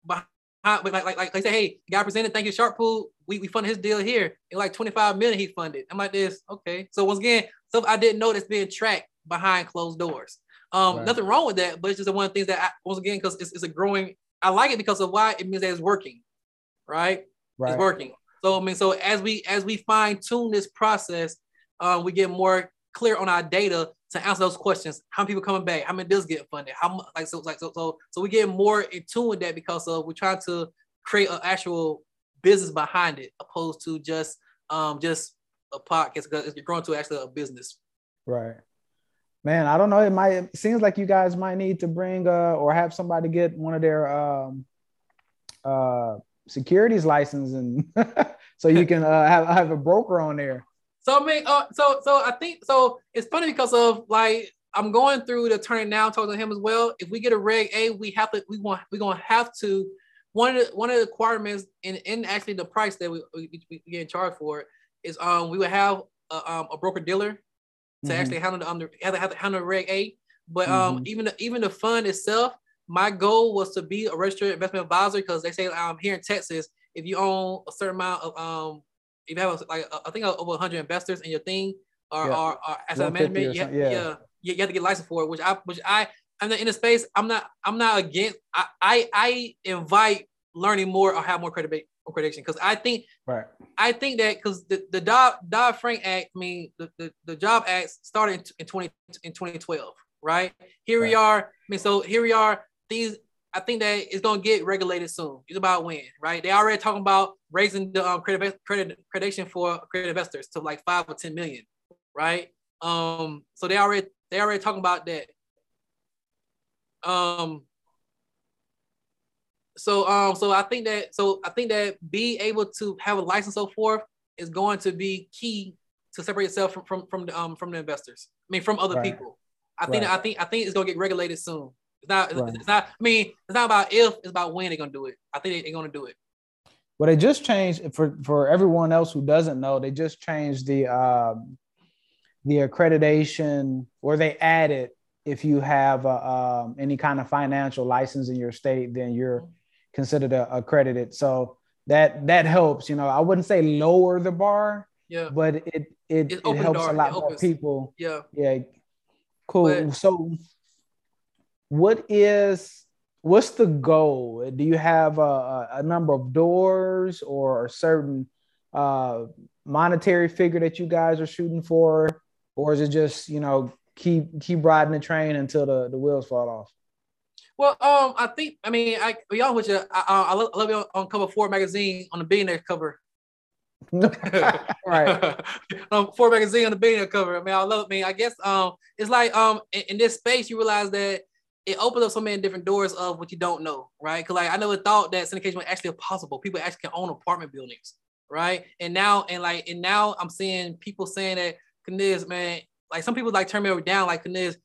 behind like, like, like, they say, hey, guy presented, thank you, Shark Pool. We, we funded his deal here. In like 25 million, he funded. I'm like this, okay. So once again, stuff I didn't know that's being tracked behind closed doors. Um, right. nothing wrong with that, but it's just one of the things that I, once again, because it's, it's a growing, I like it because of why it means that it's working, right? right? It's working. So I mean, so as we as we fine tune this process, um, we get more clear on our data to answer those questions. How many people coming back? How many deals get funded? How much? Like so, like so, so, so we get more in tune with that because of we're trying to create an actual business behind it, opposed to just um just a podcast because you're growing to actually a business. Right. Man, I don't know. It might it seems like you guys might need to bring uh or have somebody get one of their um uh securities license and so you can uh, have have a broker on there. So I mean, uh, so so I think so. It's funny because of like I'm going through the turning now, talking to him as well. If we get a reg A, we have to we want we're gonna have to one of the one of the requirements in in actually the price that we we, we get charged for is um we would have a, um, a broker dealer to mm-hmm. actually handle the under have to, have to handle reg A. But um mm-hmm. even the, even the fund itself, my goal was to be a registered investment advisor because they say um here in Texas, if you own a certain amount of um if you have like I think over 100 investors in your thing or, yeah. or, or asset management, yeah, yeah, yeah, you, you have to get licensed for it, which I which I I'm in the space. I'm not I'm not against. I I, I invite learning more or have more credibility accreditation because I think right. I think that because the the Dodd Dodd Frank Act, I mean the, the, the Job Act started in, 20 in 2012, right? Here right. we are. I mean, so here we are. These I think that it's gonna get regulated soon. It's about when, right? They already talking about raising the um, credit credit accreditation for credit investors to like five or ten million, right? Um, so they already they already talking about that. Um, so um, so I think that so I think that being able to have a license so forth is going to be key to separate yourself from from from the um from the investors. I mean from other right. people. I think right. I think I think it's gonna get regulated soon. It's not right. it's not I mean it's not about if, it's about when they're gonna do it. I think they, are gonna do it. Well, they just changed for for everyone else who doesn't know, they just changed the um the accreditation or they added if you have uh, um, any kind of financial license in your state, then you're considered a, accredited. So that that helps. You know, I wouldn't say lower the bar, yeah, but it it, it, it helps a lot more people. Yeah, yeah, cool. But, so, what is what's the goal? Do you have a, a number of doors or a certain uh, monetary figure that you guys are shooting for, or is it just you know keep keep riding the train until the, the wheels fall off? Well, um, I think I mean I honest with you, I, I, love, I love you on, cover Forbes magazine on the billionaire cover. right. um, Forbes magazine on the billionaire cover. I mean, I love. I mean, I guess um, it's like um, in, in, this space, you realize that it opens up so many different doors of what you don't know, right? Because like I never thought that syndication was actually possible. People actually can own apartment buildings, right? And now and like and now I'm seeing people saying that Kniz, man, like some people like turn me over down, like Kniz,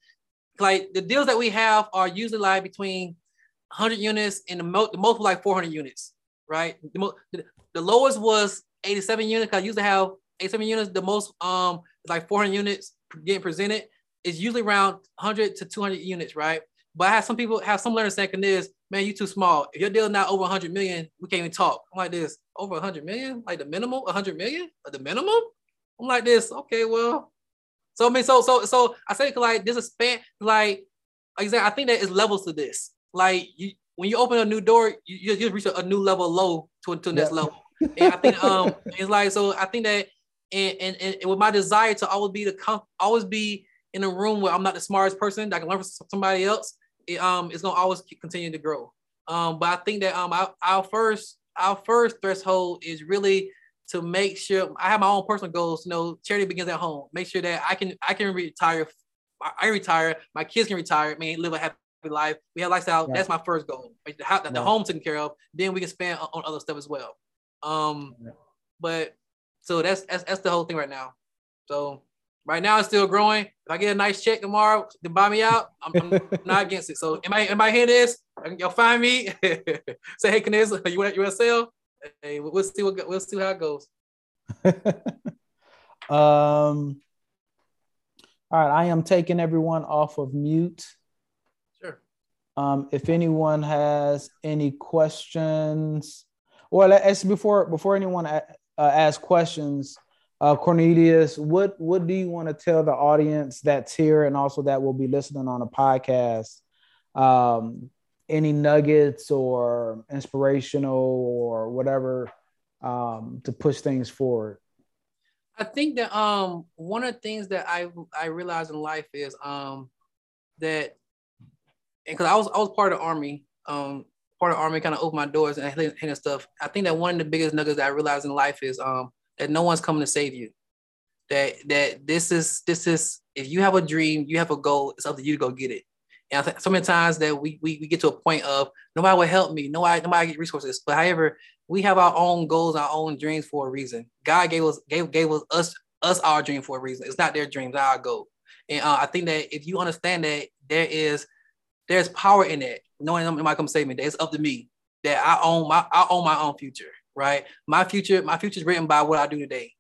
like the deals that we have are usually like between 100 units and the, mo- the most like 400 units, right? The, mo- the, the lowest was 87 units. I used to have 87 units. The most um like 400 units getting presented. is usually around 100 to 200 units, right? But I have some people have some learners saying this, man, you too small. If your deal not over 100 million, we can't even talk. I'm like this, over 100 million, like the minimum, 100 million, the minimum. I'm like this, okay, well, so I mean, so so so I say like there's a span, like like I said, I think that is levels to this. Like you when you open a new door, you, you just reach a, a, new level low to, to next level. And I think um it's like so I think that and, and, and with my desire to always be the always be in a room where I'm not the smartest person that I can learn from somebody else, it, um it's gonna always continue to grow. Um, but I think that um our, our first our first threshold is really to make sure I have my own personal goals. You know, charity begins at home. Make sure that I can I can retire. I retire. My kids can retire. I mean, live a happy life. We have lifestyle. Yeah. That's my first goal. The, the, the home taken care of. Then we can spend on, on other stuff as well. Um, yeah. but so that's, that's that's the whole thing right now. So right now it's still growing. If I get a nice check tomorrow to buy me out, I'm, I'm not against it. So am I am I hear this? You'll find me. Say hey, Kniz, you want you want to sell? Hey, we'll see what we'll see how it goes. um. All right, I am taking everyone off of mute. Sure. Um, if anyone has any questions, well, let's before before anyone uh, asks questions, uh, Corneilous, what what do you want to tell the audience that's here and also that will be listening on a podcast? Um, any nuggets or inspirational or whatever um, to push things forward? I think that um, one of the things that I I realized in life is um, that because I was I was part of the army, um, part of the army kind of opened my doors and and stuff. I think that one of the biggest nuggets that I realized in life is um, that no one's coming to save you. That that this is this is if you have a dream, you have a goal, it's up to you to go get it. And so many times that we, we, we get to a point of nobody will help me, nobody, nobody get resources. But however, we have our own goals, our own dreams for a reason. God gave us gave gave us us, us our dream for a reason. It's not their dreams, our goal. And uh, I think that if you understand that there is there's power in that, knowing might come save me, that it's up to me that I own my I own my own future, right? My future, my future is written by what I do today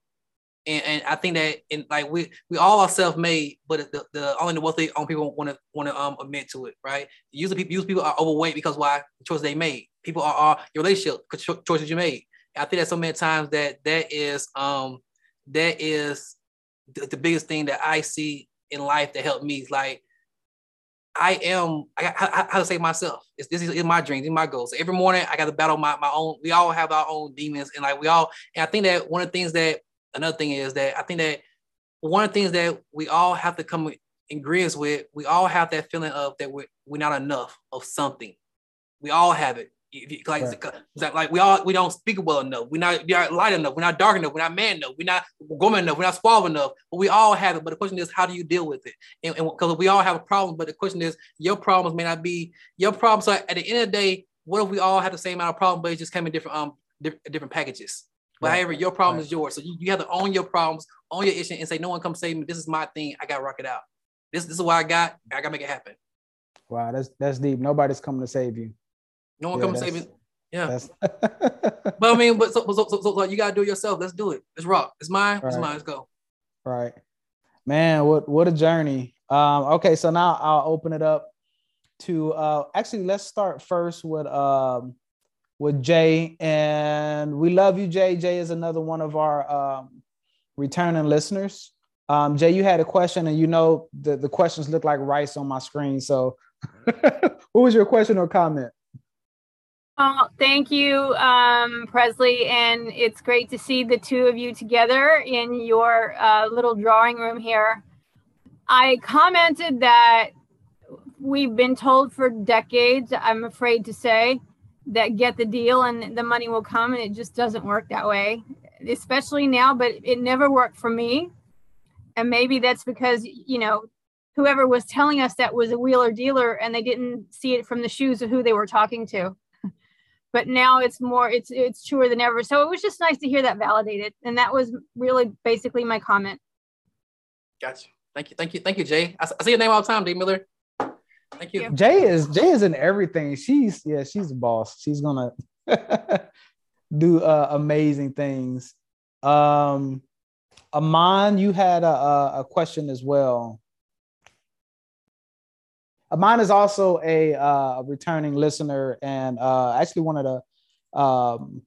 and, and I think that in like we we all are self-made, but the, the only the wealthy on people want to want to um admit to it, right? Usually people use people are overweight because why the choice they made. People are, are your relationship choices you made. I think that so many times that that is um that is the, the biggest thing that I see in life that helped me like I am I got how, to say myself. It's, this is in my dreams, in my goals. So every morning I got to battle my, my own. We all have our own demons, and like we all. And I think that one of the things that another thing is that I think that one of the things that we all have to come in agreement with. We all have that feeling of that we're we're not enough of something. We all have it like, right. like we all we don't speak well enough. We're not we are light enough. We're not dark enough. We're not man enough. We're not woman enough. We're not suave enough. But we all have it. But the question is, how do you deal with it? And because we all have a problem. But the question is, your problems may not be your problems. So at the end of the day, what if we all have the same amount of problem, but it just came in different um different packages? But right. however, your problem right. is yours. So you, you have to own your problems, own your issue, and say, no one come save me. This is my thing. I gotta rock it out. This, this is what I got. I gotta make it happen. Wow, that's that's deep. Nobody's coming to save you. No one yeah, come save me. Yeah. but I mean, but so, so, so, so, you gotta do it yourself. Let's do it. Let's rock. It's mine. Right. It's mine. Let's go. Right. Man, what what a journey. Um, okay, so now I'll open it up to uh actually let's start first with um with Jay. And we love you, Jay. Jay is another one of our um returning listeners. Um, Jay, you had a question, and you know the, the questions look like rice on my screen. So what was your question or comment? Oh, thank you, um, Presley. And it's great to see the two of you together in your uh, little drawing room here. I commented that we've been told for decades, I'm afraid to say, that get the deal and the money will come. And it just doesn't work that way, especially now, but it never worked for me. And maybe that's because, you know, whoever was telling us that was a wheeler dealer and they didn't see it from the shoes of who they were talking to but now it's more it's it's truer than ever. So it was just nice to hear that validated. And that was really basically my comment. Gotcha. Thank you thank you thank you jay. I, I see your name all the time d. Miller. Thank you. Jay is jay is in everything. She's yeah she's a boss. She's gonna do uh, amazing things. Um Aman, you had a, a question as well. Mine is also a uh, returning listener and uh, actually one of the um,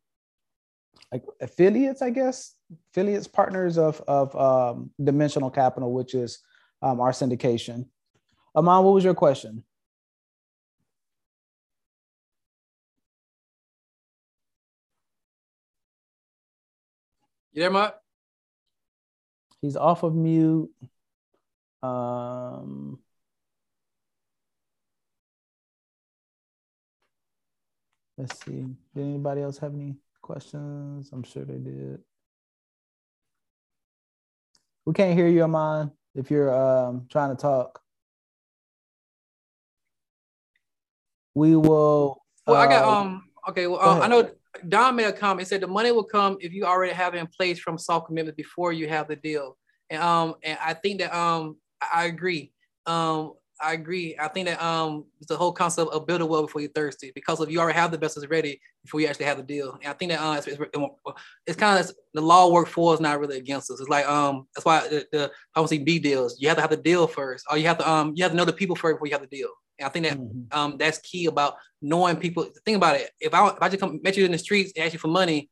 like affiliates, I guess, affiliates partners of of um, Dimensional Capital, which is um, our syndication. Aman, what was your question? You there, Mark? He's off of mute. Um, Let's see. Did anybody else have any questions? I'm sure they did. We can't hear you, Aman, if you're um, trying to talk. We will. Well, uh, I got uh, um. Okay. Well, uh, I know Don made a comment. He said the money will come if you already have it in place from soft commitment before you have the deal. And um, and I think that um, I agree. Um, I agree. I think that um the whole concept of build a well before you're thirsty because if you already have the vessels ready before you actually have the deal. And I think that uh, it's, it's, it's kind of the law work for is not really against us. It's like um that's why the, the obviously B deals. You have to have the deal first, or you have to um you have to know the people first before you have the deal. And I think that mm-hmm. um that's key about knowing people. Think about it. If I if I just come met you in the streets and ask you for money,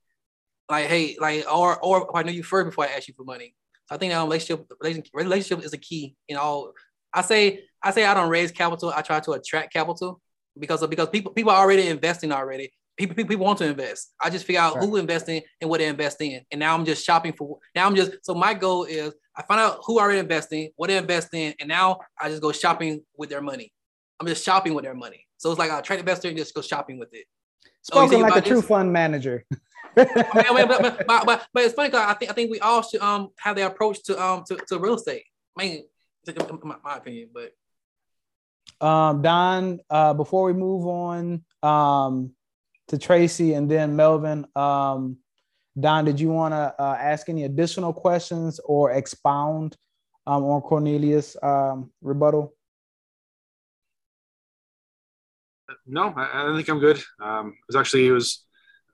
like hey like or or if I know you first before I ask you for money. So I think that um, relationship relationship is a key in all I say I say I don't raise capital. I try to attract capital because of, because people people are already investing already. People, people, people want to invest. I just figure out right. who investing and what they invest in, and now I'm just shopping for. Now I'm just so my goal is I find out who already investing, what they invest in, and now I just go shopping with their money. I'm just shopping with their money. So it's like I trade investor and just go shopping with it. Spoken so like a true fund manager. I mean, but, but, but, but, it's funny because I think I think we all should um have the approach to um to, to real estate. I mean, my, my opinion, but um, Don, uh, before we move on um, to Tracy and then Melvin, um, Don, did you want to uh, ask any additional questions or expound um, on Corneilous' um, rebuttal? No, I, I think I'm good. Um, it was actually it was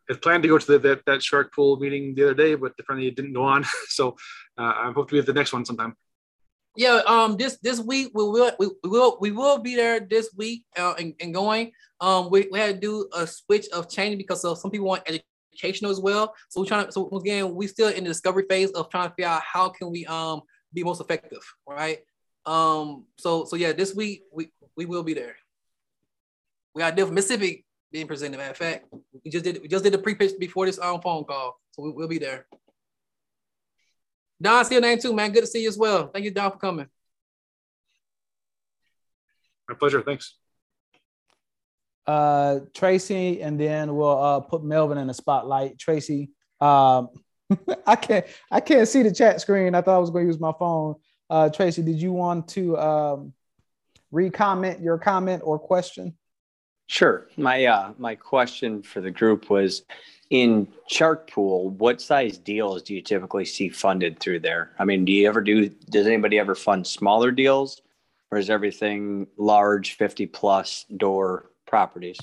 it planned to go to the, that that shark pool meeting the other day, but apparently it didn't go on. so uh, I hope to be at the next one sometime yeah, um, this this week we will we, will we will be there this week uh, and, and going. Um, we, we had to do a switch of changing because of some people want educational as well. So we're trying to so again we still in the discovery phase of trying to figure out how can we um be most effective, right? Um, so so yeah, this week we we will be there. We got different Mississippi being presented. Matter of fact, we just did we just did the pre-pitch before this um, phone call, so we, will be there. Don, see your name too, man. Good to see you as well. Thank you, Don, for coming. My pleasure. Thanks. Uh, Tracy, and then we'll uh, put Melvin in the spotlight. Tracy, um, I can't I can't see the chat screen. I thought I was going to use my phone. Uh, Tracy, did you want to um, re-comment your comment or question? Sure. My uh, my question for the group was in Shark Pool, what size deals do you typically see funded through there? I mean, do you ever do does anybody ever fund smaller deals or is everything large 50 plus door properties?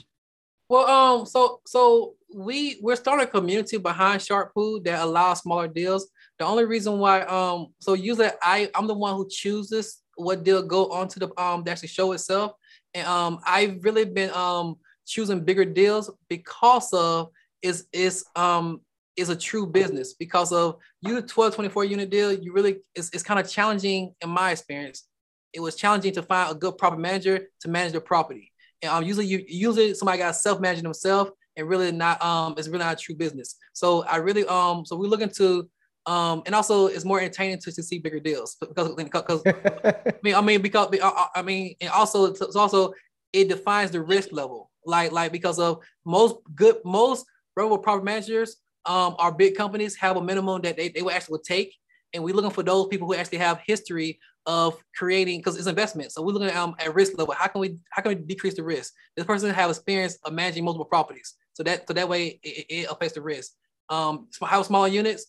Well, um, so so we we're starting a community behind Shark Pool that allows smaller deals. The only reason why, um, so usually I I'm the one who chooses what deal go onto the um the show itself, and um I've really been um choosing bigger deals because of is is um is a true business because of you 12 24 unit deal you really it's, it's kind of challenging in my experience. It was challenging to find a good property manager to manage the property. And um, usually you usually somebody got self-managing themselves and really not um it's really not a true business. So I really um so we're looking to um and also it's more entertaining to, to see bigger deals because because I mean I mean because I mean and also it's also it defines the risk level. Like like because of most good most reputable property managers um our big companies have a minimum that they, they will actually take and we're looking for those people who actually have history of creating because it's investment. So we're looking at, um, at risk level. How can we how can we decrease the risk? This person have experience of managing multiple properties. So that so that way it, it affects the risk. Um, how small units,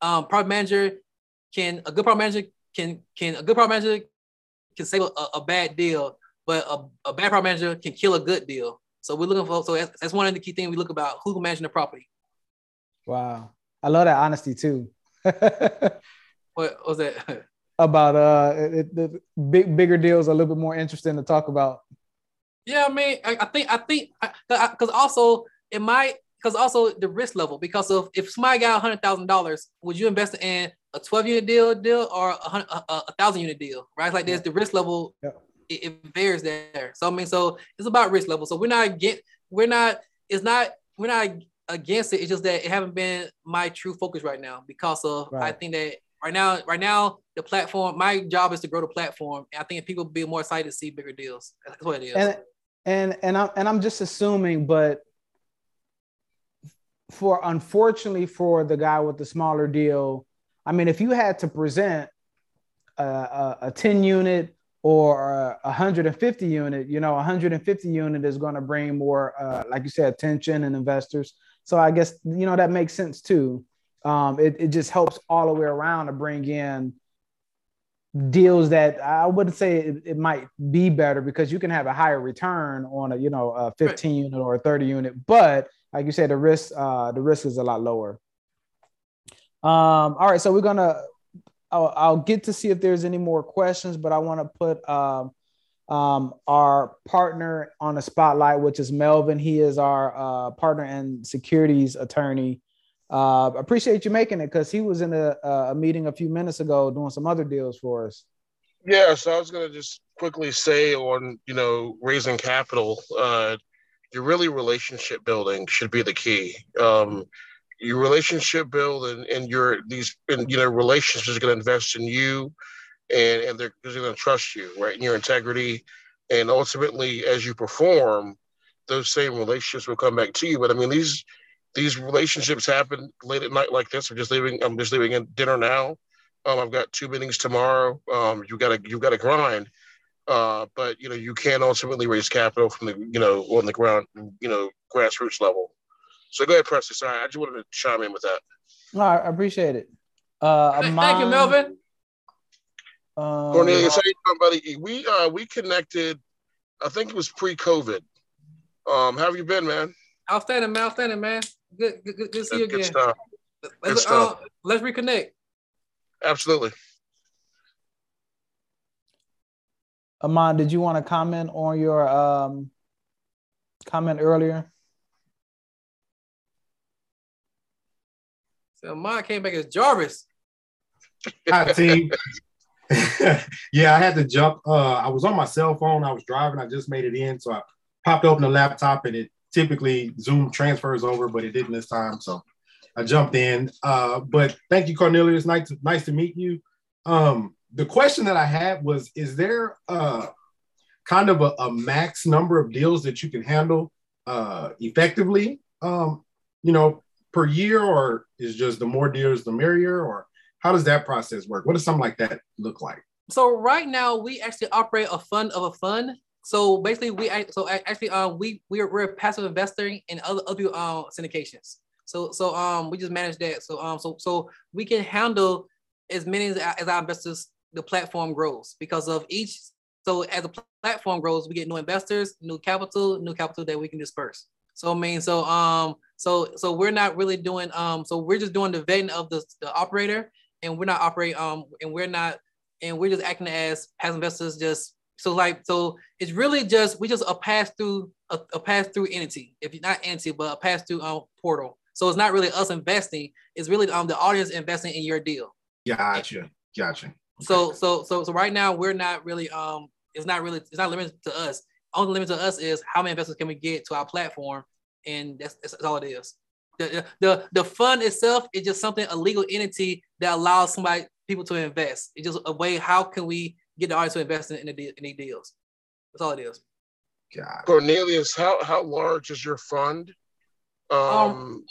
um, property manager can a good property manager can can a good property manager can save a, a bad deal, but a, a bad property manager can kill a good deal. So we're looking for so that's, that's one of the key things we look about who managing the property. Wow, I love that honesty too. what was that? about uh it, the big bigger deals are a little bit more interesting to talk about. Yeah, I mean, I, I think I think because also it might because also the risk level because of if somebody got a hundred thousand dollars, would you invest in a twelve unit deal deal or a, a, a thousand unit deal? Right, like there's the risk level. Yeah. It, it varies there. So I mean, so it's about risk level. So we're not get we're not it's not we're not against it. It's just that it haven't been my true focus right now because of right. I think that right now, right now, the platform. My job is to grow the platform. And I think people be more excited to see bigger deals. That's what it is. And and and I'm and I'm just assuming, but for unfortunately for the guy with the smaller deal, I mean, if you had to present a, a, a 10 unit or a 150 unit, you know, 150 unit is going to bring more, uh, like you said, attention and investors. So I guess you know that makes sense too um, it, it just helps all the way around to bring in deals that I wouldn't say it, it, might be better because you can have a higher return on a you know a 15 right. unit or a 30 unit, but like you said, the risk uh, the risk is a lot lower. Um, all right, so we're gonna I'll, I'll, get to see if there's any more questions, but I want to put um, um, our partner on the spotlight, which is Melvin. He is our uh, partner and securities attorney uh, appreciate you making it because he was in a, a meeting a few minutes ago doing some other deals for us. Yeah, so I was gonna just quickly say on you know raising capital, uh, your really relationship building should be the key. Um, your relationship build and, and your these and you know relationships are gonna invest in you, and and they're, they're gonna trust you right and your integrity, and ultimately as you perform, those same relationships will come back to you. But I mean these these relationships happen late at night like this. I'm just leaving. I'm just leaving in dinner now. Um, I've got two meetings tomorrow. Um, you got to you got to grind. Uh, but you know you can ultimately raise capital from the you know on the ground you know grassroots level. So go ahead, Presley. Sorry, I just wanted to chime in with that. No, I appreciate it. Uh, Thank you, Melvin. Um, Corneilous, how you doing, buddy? We uh we connected. I think it was pre-COVID. Um, how have you been, man? Outstanding, man. Outstanding, man. Good, good, good, to see you again. Good stuff. Let's, good stuff. Uh, let's reconnect. Absolutely. Amon, did you want to comment on your um, comment earlier? So Amon came back as Jarvis. Hi team. yeah, I had to jump. Uh, I was on my cell phone. I was driving. I just made it in, so I popped open the laptop, and it typically Zoom transfers over, but it didn't this time. So I jumped in. Uh, but thank you, Corneilous. Nice, to, nice to meet you. Um, the question that I had was: Is there uh, kind of a, a, max number of deals that you can handle uh, effectively? Um, you know, per year, or is just the more deals the merrier, or how does that process work? What does something like that look like? So right now we actually operate a fund of a fund. So basically, we so actually uh, we we're, we're passive investor in other other uh, syndications. So so um we just manage that. So um so so we can handle as many as, as our investors the platform grows because of each. So as the platform grows, we get new investors, new capital, new capital that we can disperse. So I mean, so um, so so we're not really doing um, so we're just doing the vetting of the, the operator, and we're not operating um, and we're not, and we're just acting as as investors. Just so like so, it's really just we just a pass through a, a pass through entity, if you're not entity, but a pass through um portal. So it's not really us investing; it's really um the audience investing in your deal. Gotcha, gotcha. Okay. So so so so right now we're not really um it's not really it's not limited to us only limit to us is how many investors can we get to our platform, and that's, that's all it is. The, the the fund itself is just something a legal entity that allows somebody people to invest. It's just a way how can we get the audience to invest in, in, the, in deals. That's all it is. God. Corneilous, how how large is your fund? Um, um,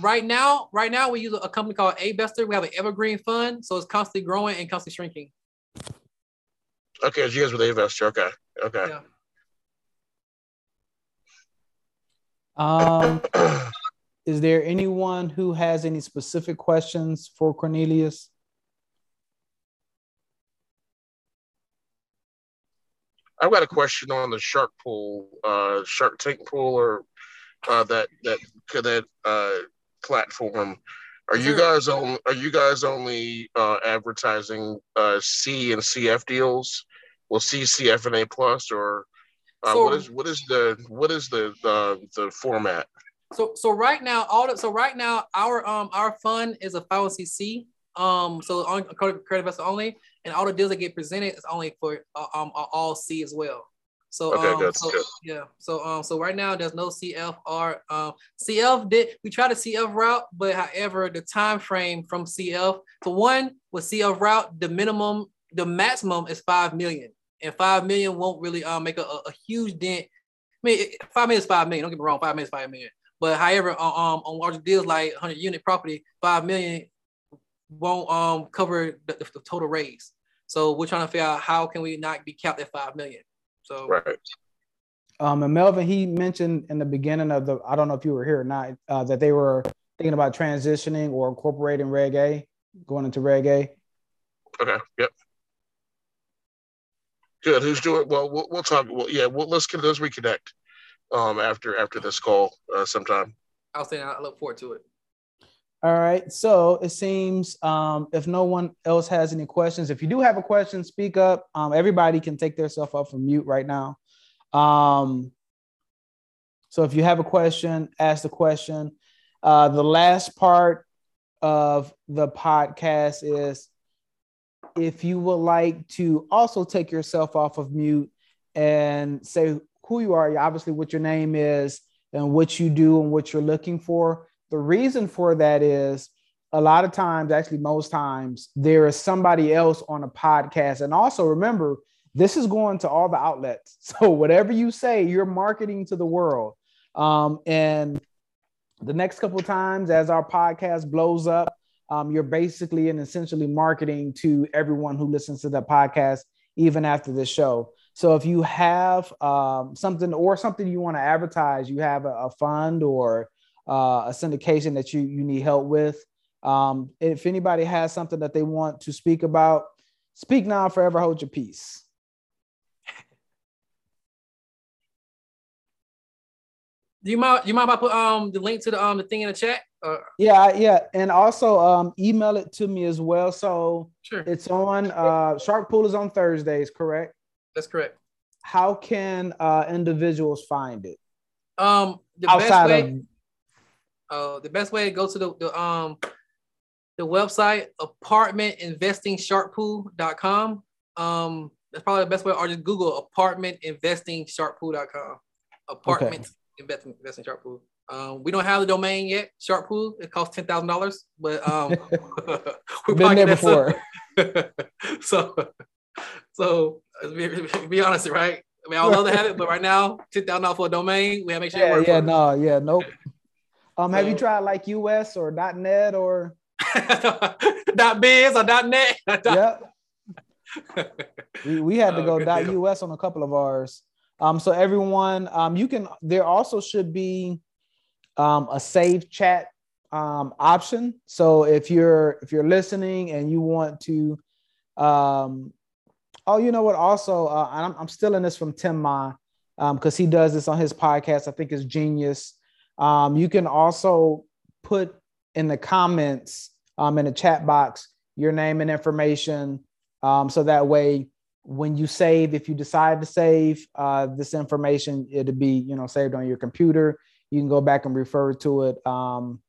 right now, right now we use a company called A-Vestor. We have an evergreen fund, so it's constantly growing and constantly shrinking. Okay, as you guys with A-Vestor. Okay, okay. Yeah. Um, is there anyone who has any specific questions for Corneilous? I've got a question on the Shark Pool, uh, Shark Tank pool, or uh, that that that uh, platform. Are you guys on? Are you guys only uh, advertising uh, C and CF deals? Will C, CF, and A plus, or uh, so, what is what is the what is the the, the format? So so right now all the, so right now our um our fund is a 501c um so on credit investor only and all the deals that get presented is only for uh, um all C as well. So okay, um, good, so, good. yeah. So um so right now there's no CFR um CF did we tried the CF route, but however the time frame from CF for one with CF route the minimum the maximum is five million and five million won't really um make a, a huge dent. I mean, five million is five million. Don't get me wrong, five million is five million. But however, um, on larger deals like 100 unit property, five million won't um cover the, the, total raise. So we're trying to figure out how can we not be capped at five million. So right. Um, and Melvin, he mentioned in the beginning of the, I don't know if you were here or not, uh, that they were thinking about transitioning or incorporating Reg A, going into Reg A. Okay. Yep. Good. Who's doing well? We'll, we'll talk. Well, yeah. Well, let's get let's reconnect um, after after this call uh, sometime. I'll say I look forward to it. All right. So it seems um, if no one else has any questions, if you do have a question, speak up. Um, everybody can take themselves off from mute right now. Um, so if you have a question, ask the question. Uh, the last part of the podcast is if you would like to also take yourself off of mute and say who you are, obviously what your name is and what you do and what you're looking for. The reason for that is a lot of times, actually, most times, there is somebody else on a podcast. And also remember, this is going to all the outlets. So whatever you say, you're marketing to the world. Um, and the next couple times, as our podcast blows up, um, you're basically and essentially marketing to everyone who listens to the podcast, even after the show. So if you have um, something or something you want to advertise, you have a, a fund or uh, a syndication that you, you need help with. Um, if anybody has something that they want to speak about, speak now, forever hold your peace. Do you mind? You mind if I put um the link to the um the thing in the chat? Uh, yeah, yeah, and also um, email it to me as well. So sure. it's on uh, Shark Pool is on Thursdays, correct? That's correct. How can uh, individuals find it? Um, the Outside best way. Of... Uh, the best way to go to the, the um the website apartmentinvestingsharkpool.com. Um, that's probably the best way, or just Google apartment investing sharkpool.com. Apartment okay. Investing, investing shark pool. Um, we don't have the domain yet, Shark Pool. It costs ten thousand dollars, but um, we've been there before. so, so be, be honest, right? I mean, I would love to have it, but right now, ten thousand dollars for a domain, we have to make sure. Yeah, yeah, no, yeah, nope. Um, have you tried like US or .net or dot .biz or dot .net? yep. we, we had to go oh, .us on a couple of ours. Um, so everyone, um, you can. There also should be um, a save chat um, option. So if you're if you're listening and you want to, um, oh, you know what? Also, uh, I'm I'm still in this from Tim Ma because um, he does this on his podcast. I think is genius. Um, you can also put in the comments um, in the chat box your name and information. Um, so that way, when you save, if you decide to save uh, this information, it'll be you know saved on your computer. You can go back and refer to it. Um,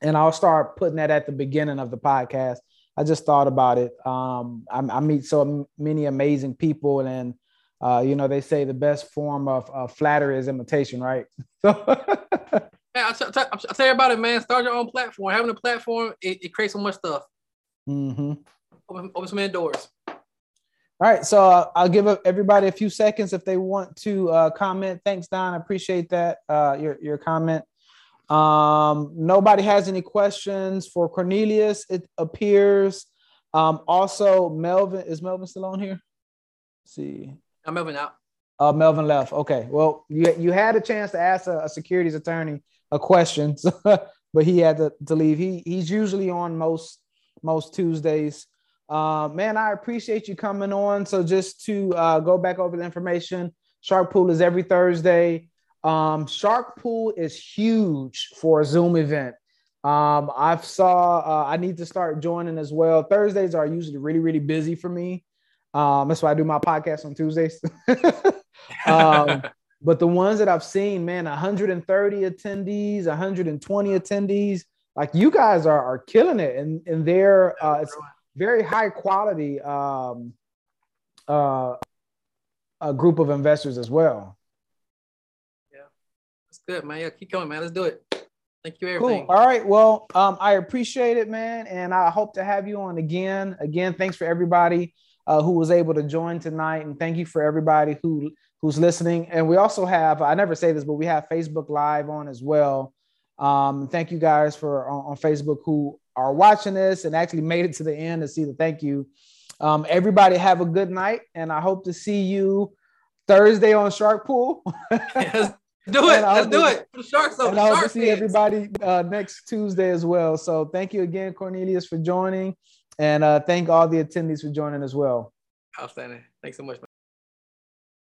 and I'll start putting that at the beginning of the podcast. I just thought about it. Um, I, I, meet so many amazing people, and uh, you know, they say the best form of, of flattery is imitation, right? So, man, I, t- t- I tell you about it, man. Start your own platform. Having a platform, it, it creates so much stuff. Mm-hmm. Open, open some doors. All right, so uh, I'll give everybody a few seconds if they want to uh, comment. Thanks, Don. I appreciate that uh, your your comment. Um, nobody has any questions for Corneilous. It appears. Um, also, Melvin is Melvin still on here? Let's see, I'm Melvin out. Uh, Melvin left. Okay. Well, you you had a chance to ask a, a securities attorney a question, but he had to, to leave. He he's usually on most most Tuesdays. Uh, man, I appreciate you coming on. So just to uh, go back over the information, Shark Pool is every Thursday. Um, Shark Pool is huge for a Zoom event. Um, I've saw uh, I need to start joining as well. Thursdays are usually really really busy for me. Um, that's why I do my podcast on Tuesdays. um, but the ones that I've seen, man, 130 attendees, 120 attendees, like you guys are, are killing it, and and they're uh, it's very high quality um, uh, a group of investors as well. Yeah, that's good, man. Yeah, keep going, man. Let's do it. Thank you, everything. Cool. All right. Well, um, I appreciate it, man, and I hope to have you on again. Again, thanks for everybody uh, who was able to join tonight. And thank you for everybody who who's listening. And we also have, I never say this, but we have Facebook Live on as well. Um, thank you guys for on, on, Facebook who are watching this and actually made it to the end to see the thank you. Um, everybody have a good night, and I hope to see you Thursday on Shark Pool. yes, do it. Let's do it. For the Sharks. And I hope to see everybody uh, next Tuesday as well. So thank you again, Corneilous, for joining. And uh, thank all the attendees for joining as well. Outstanding. Thanks so much.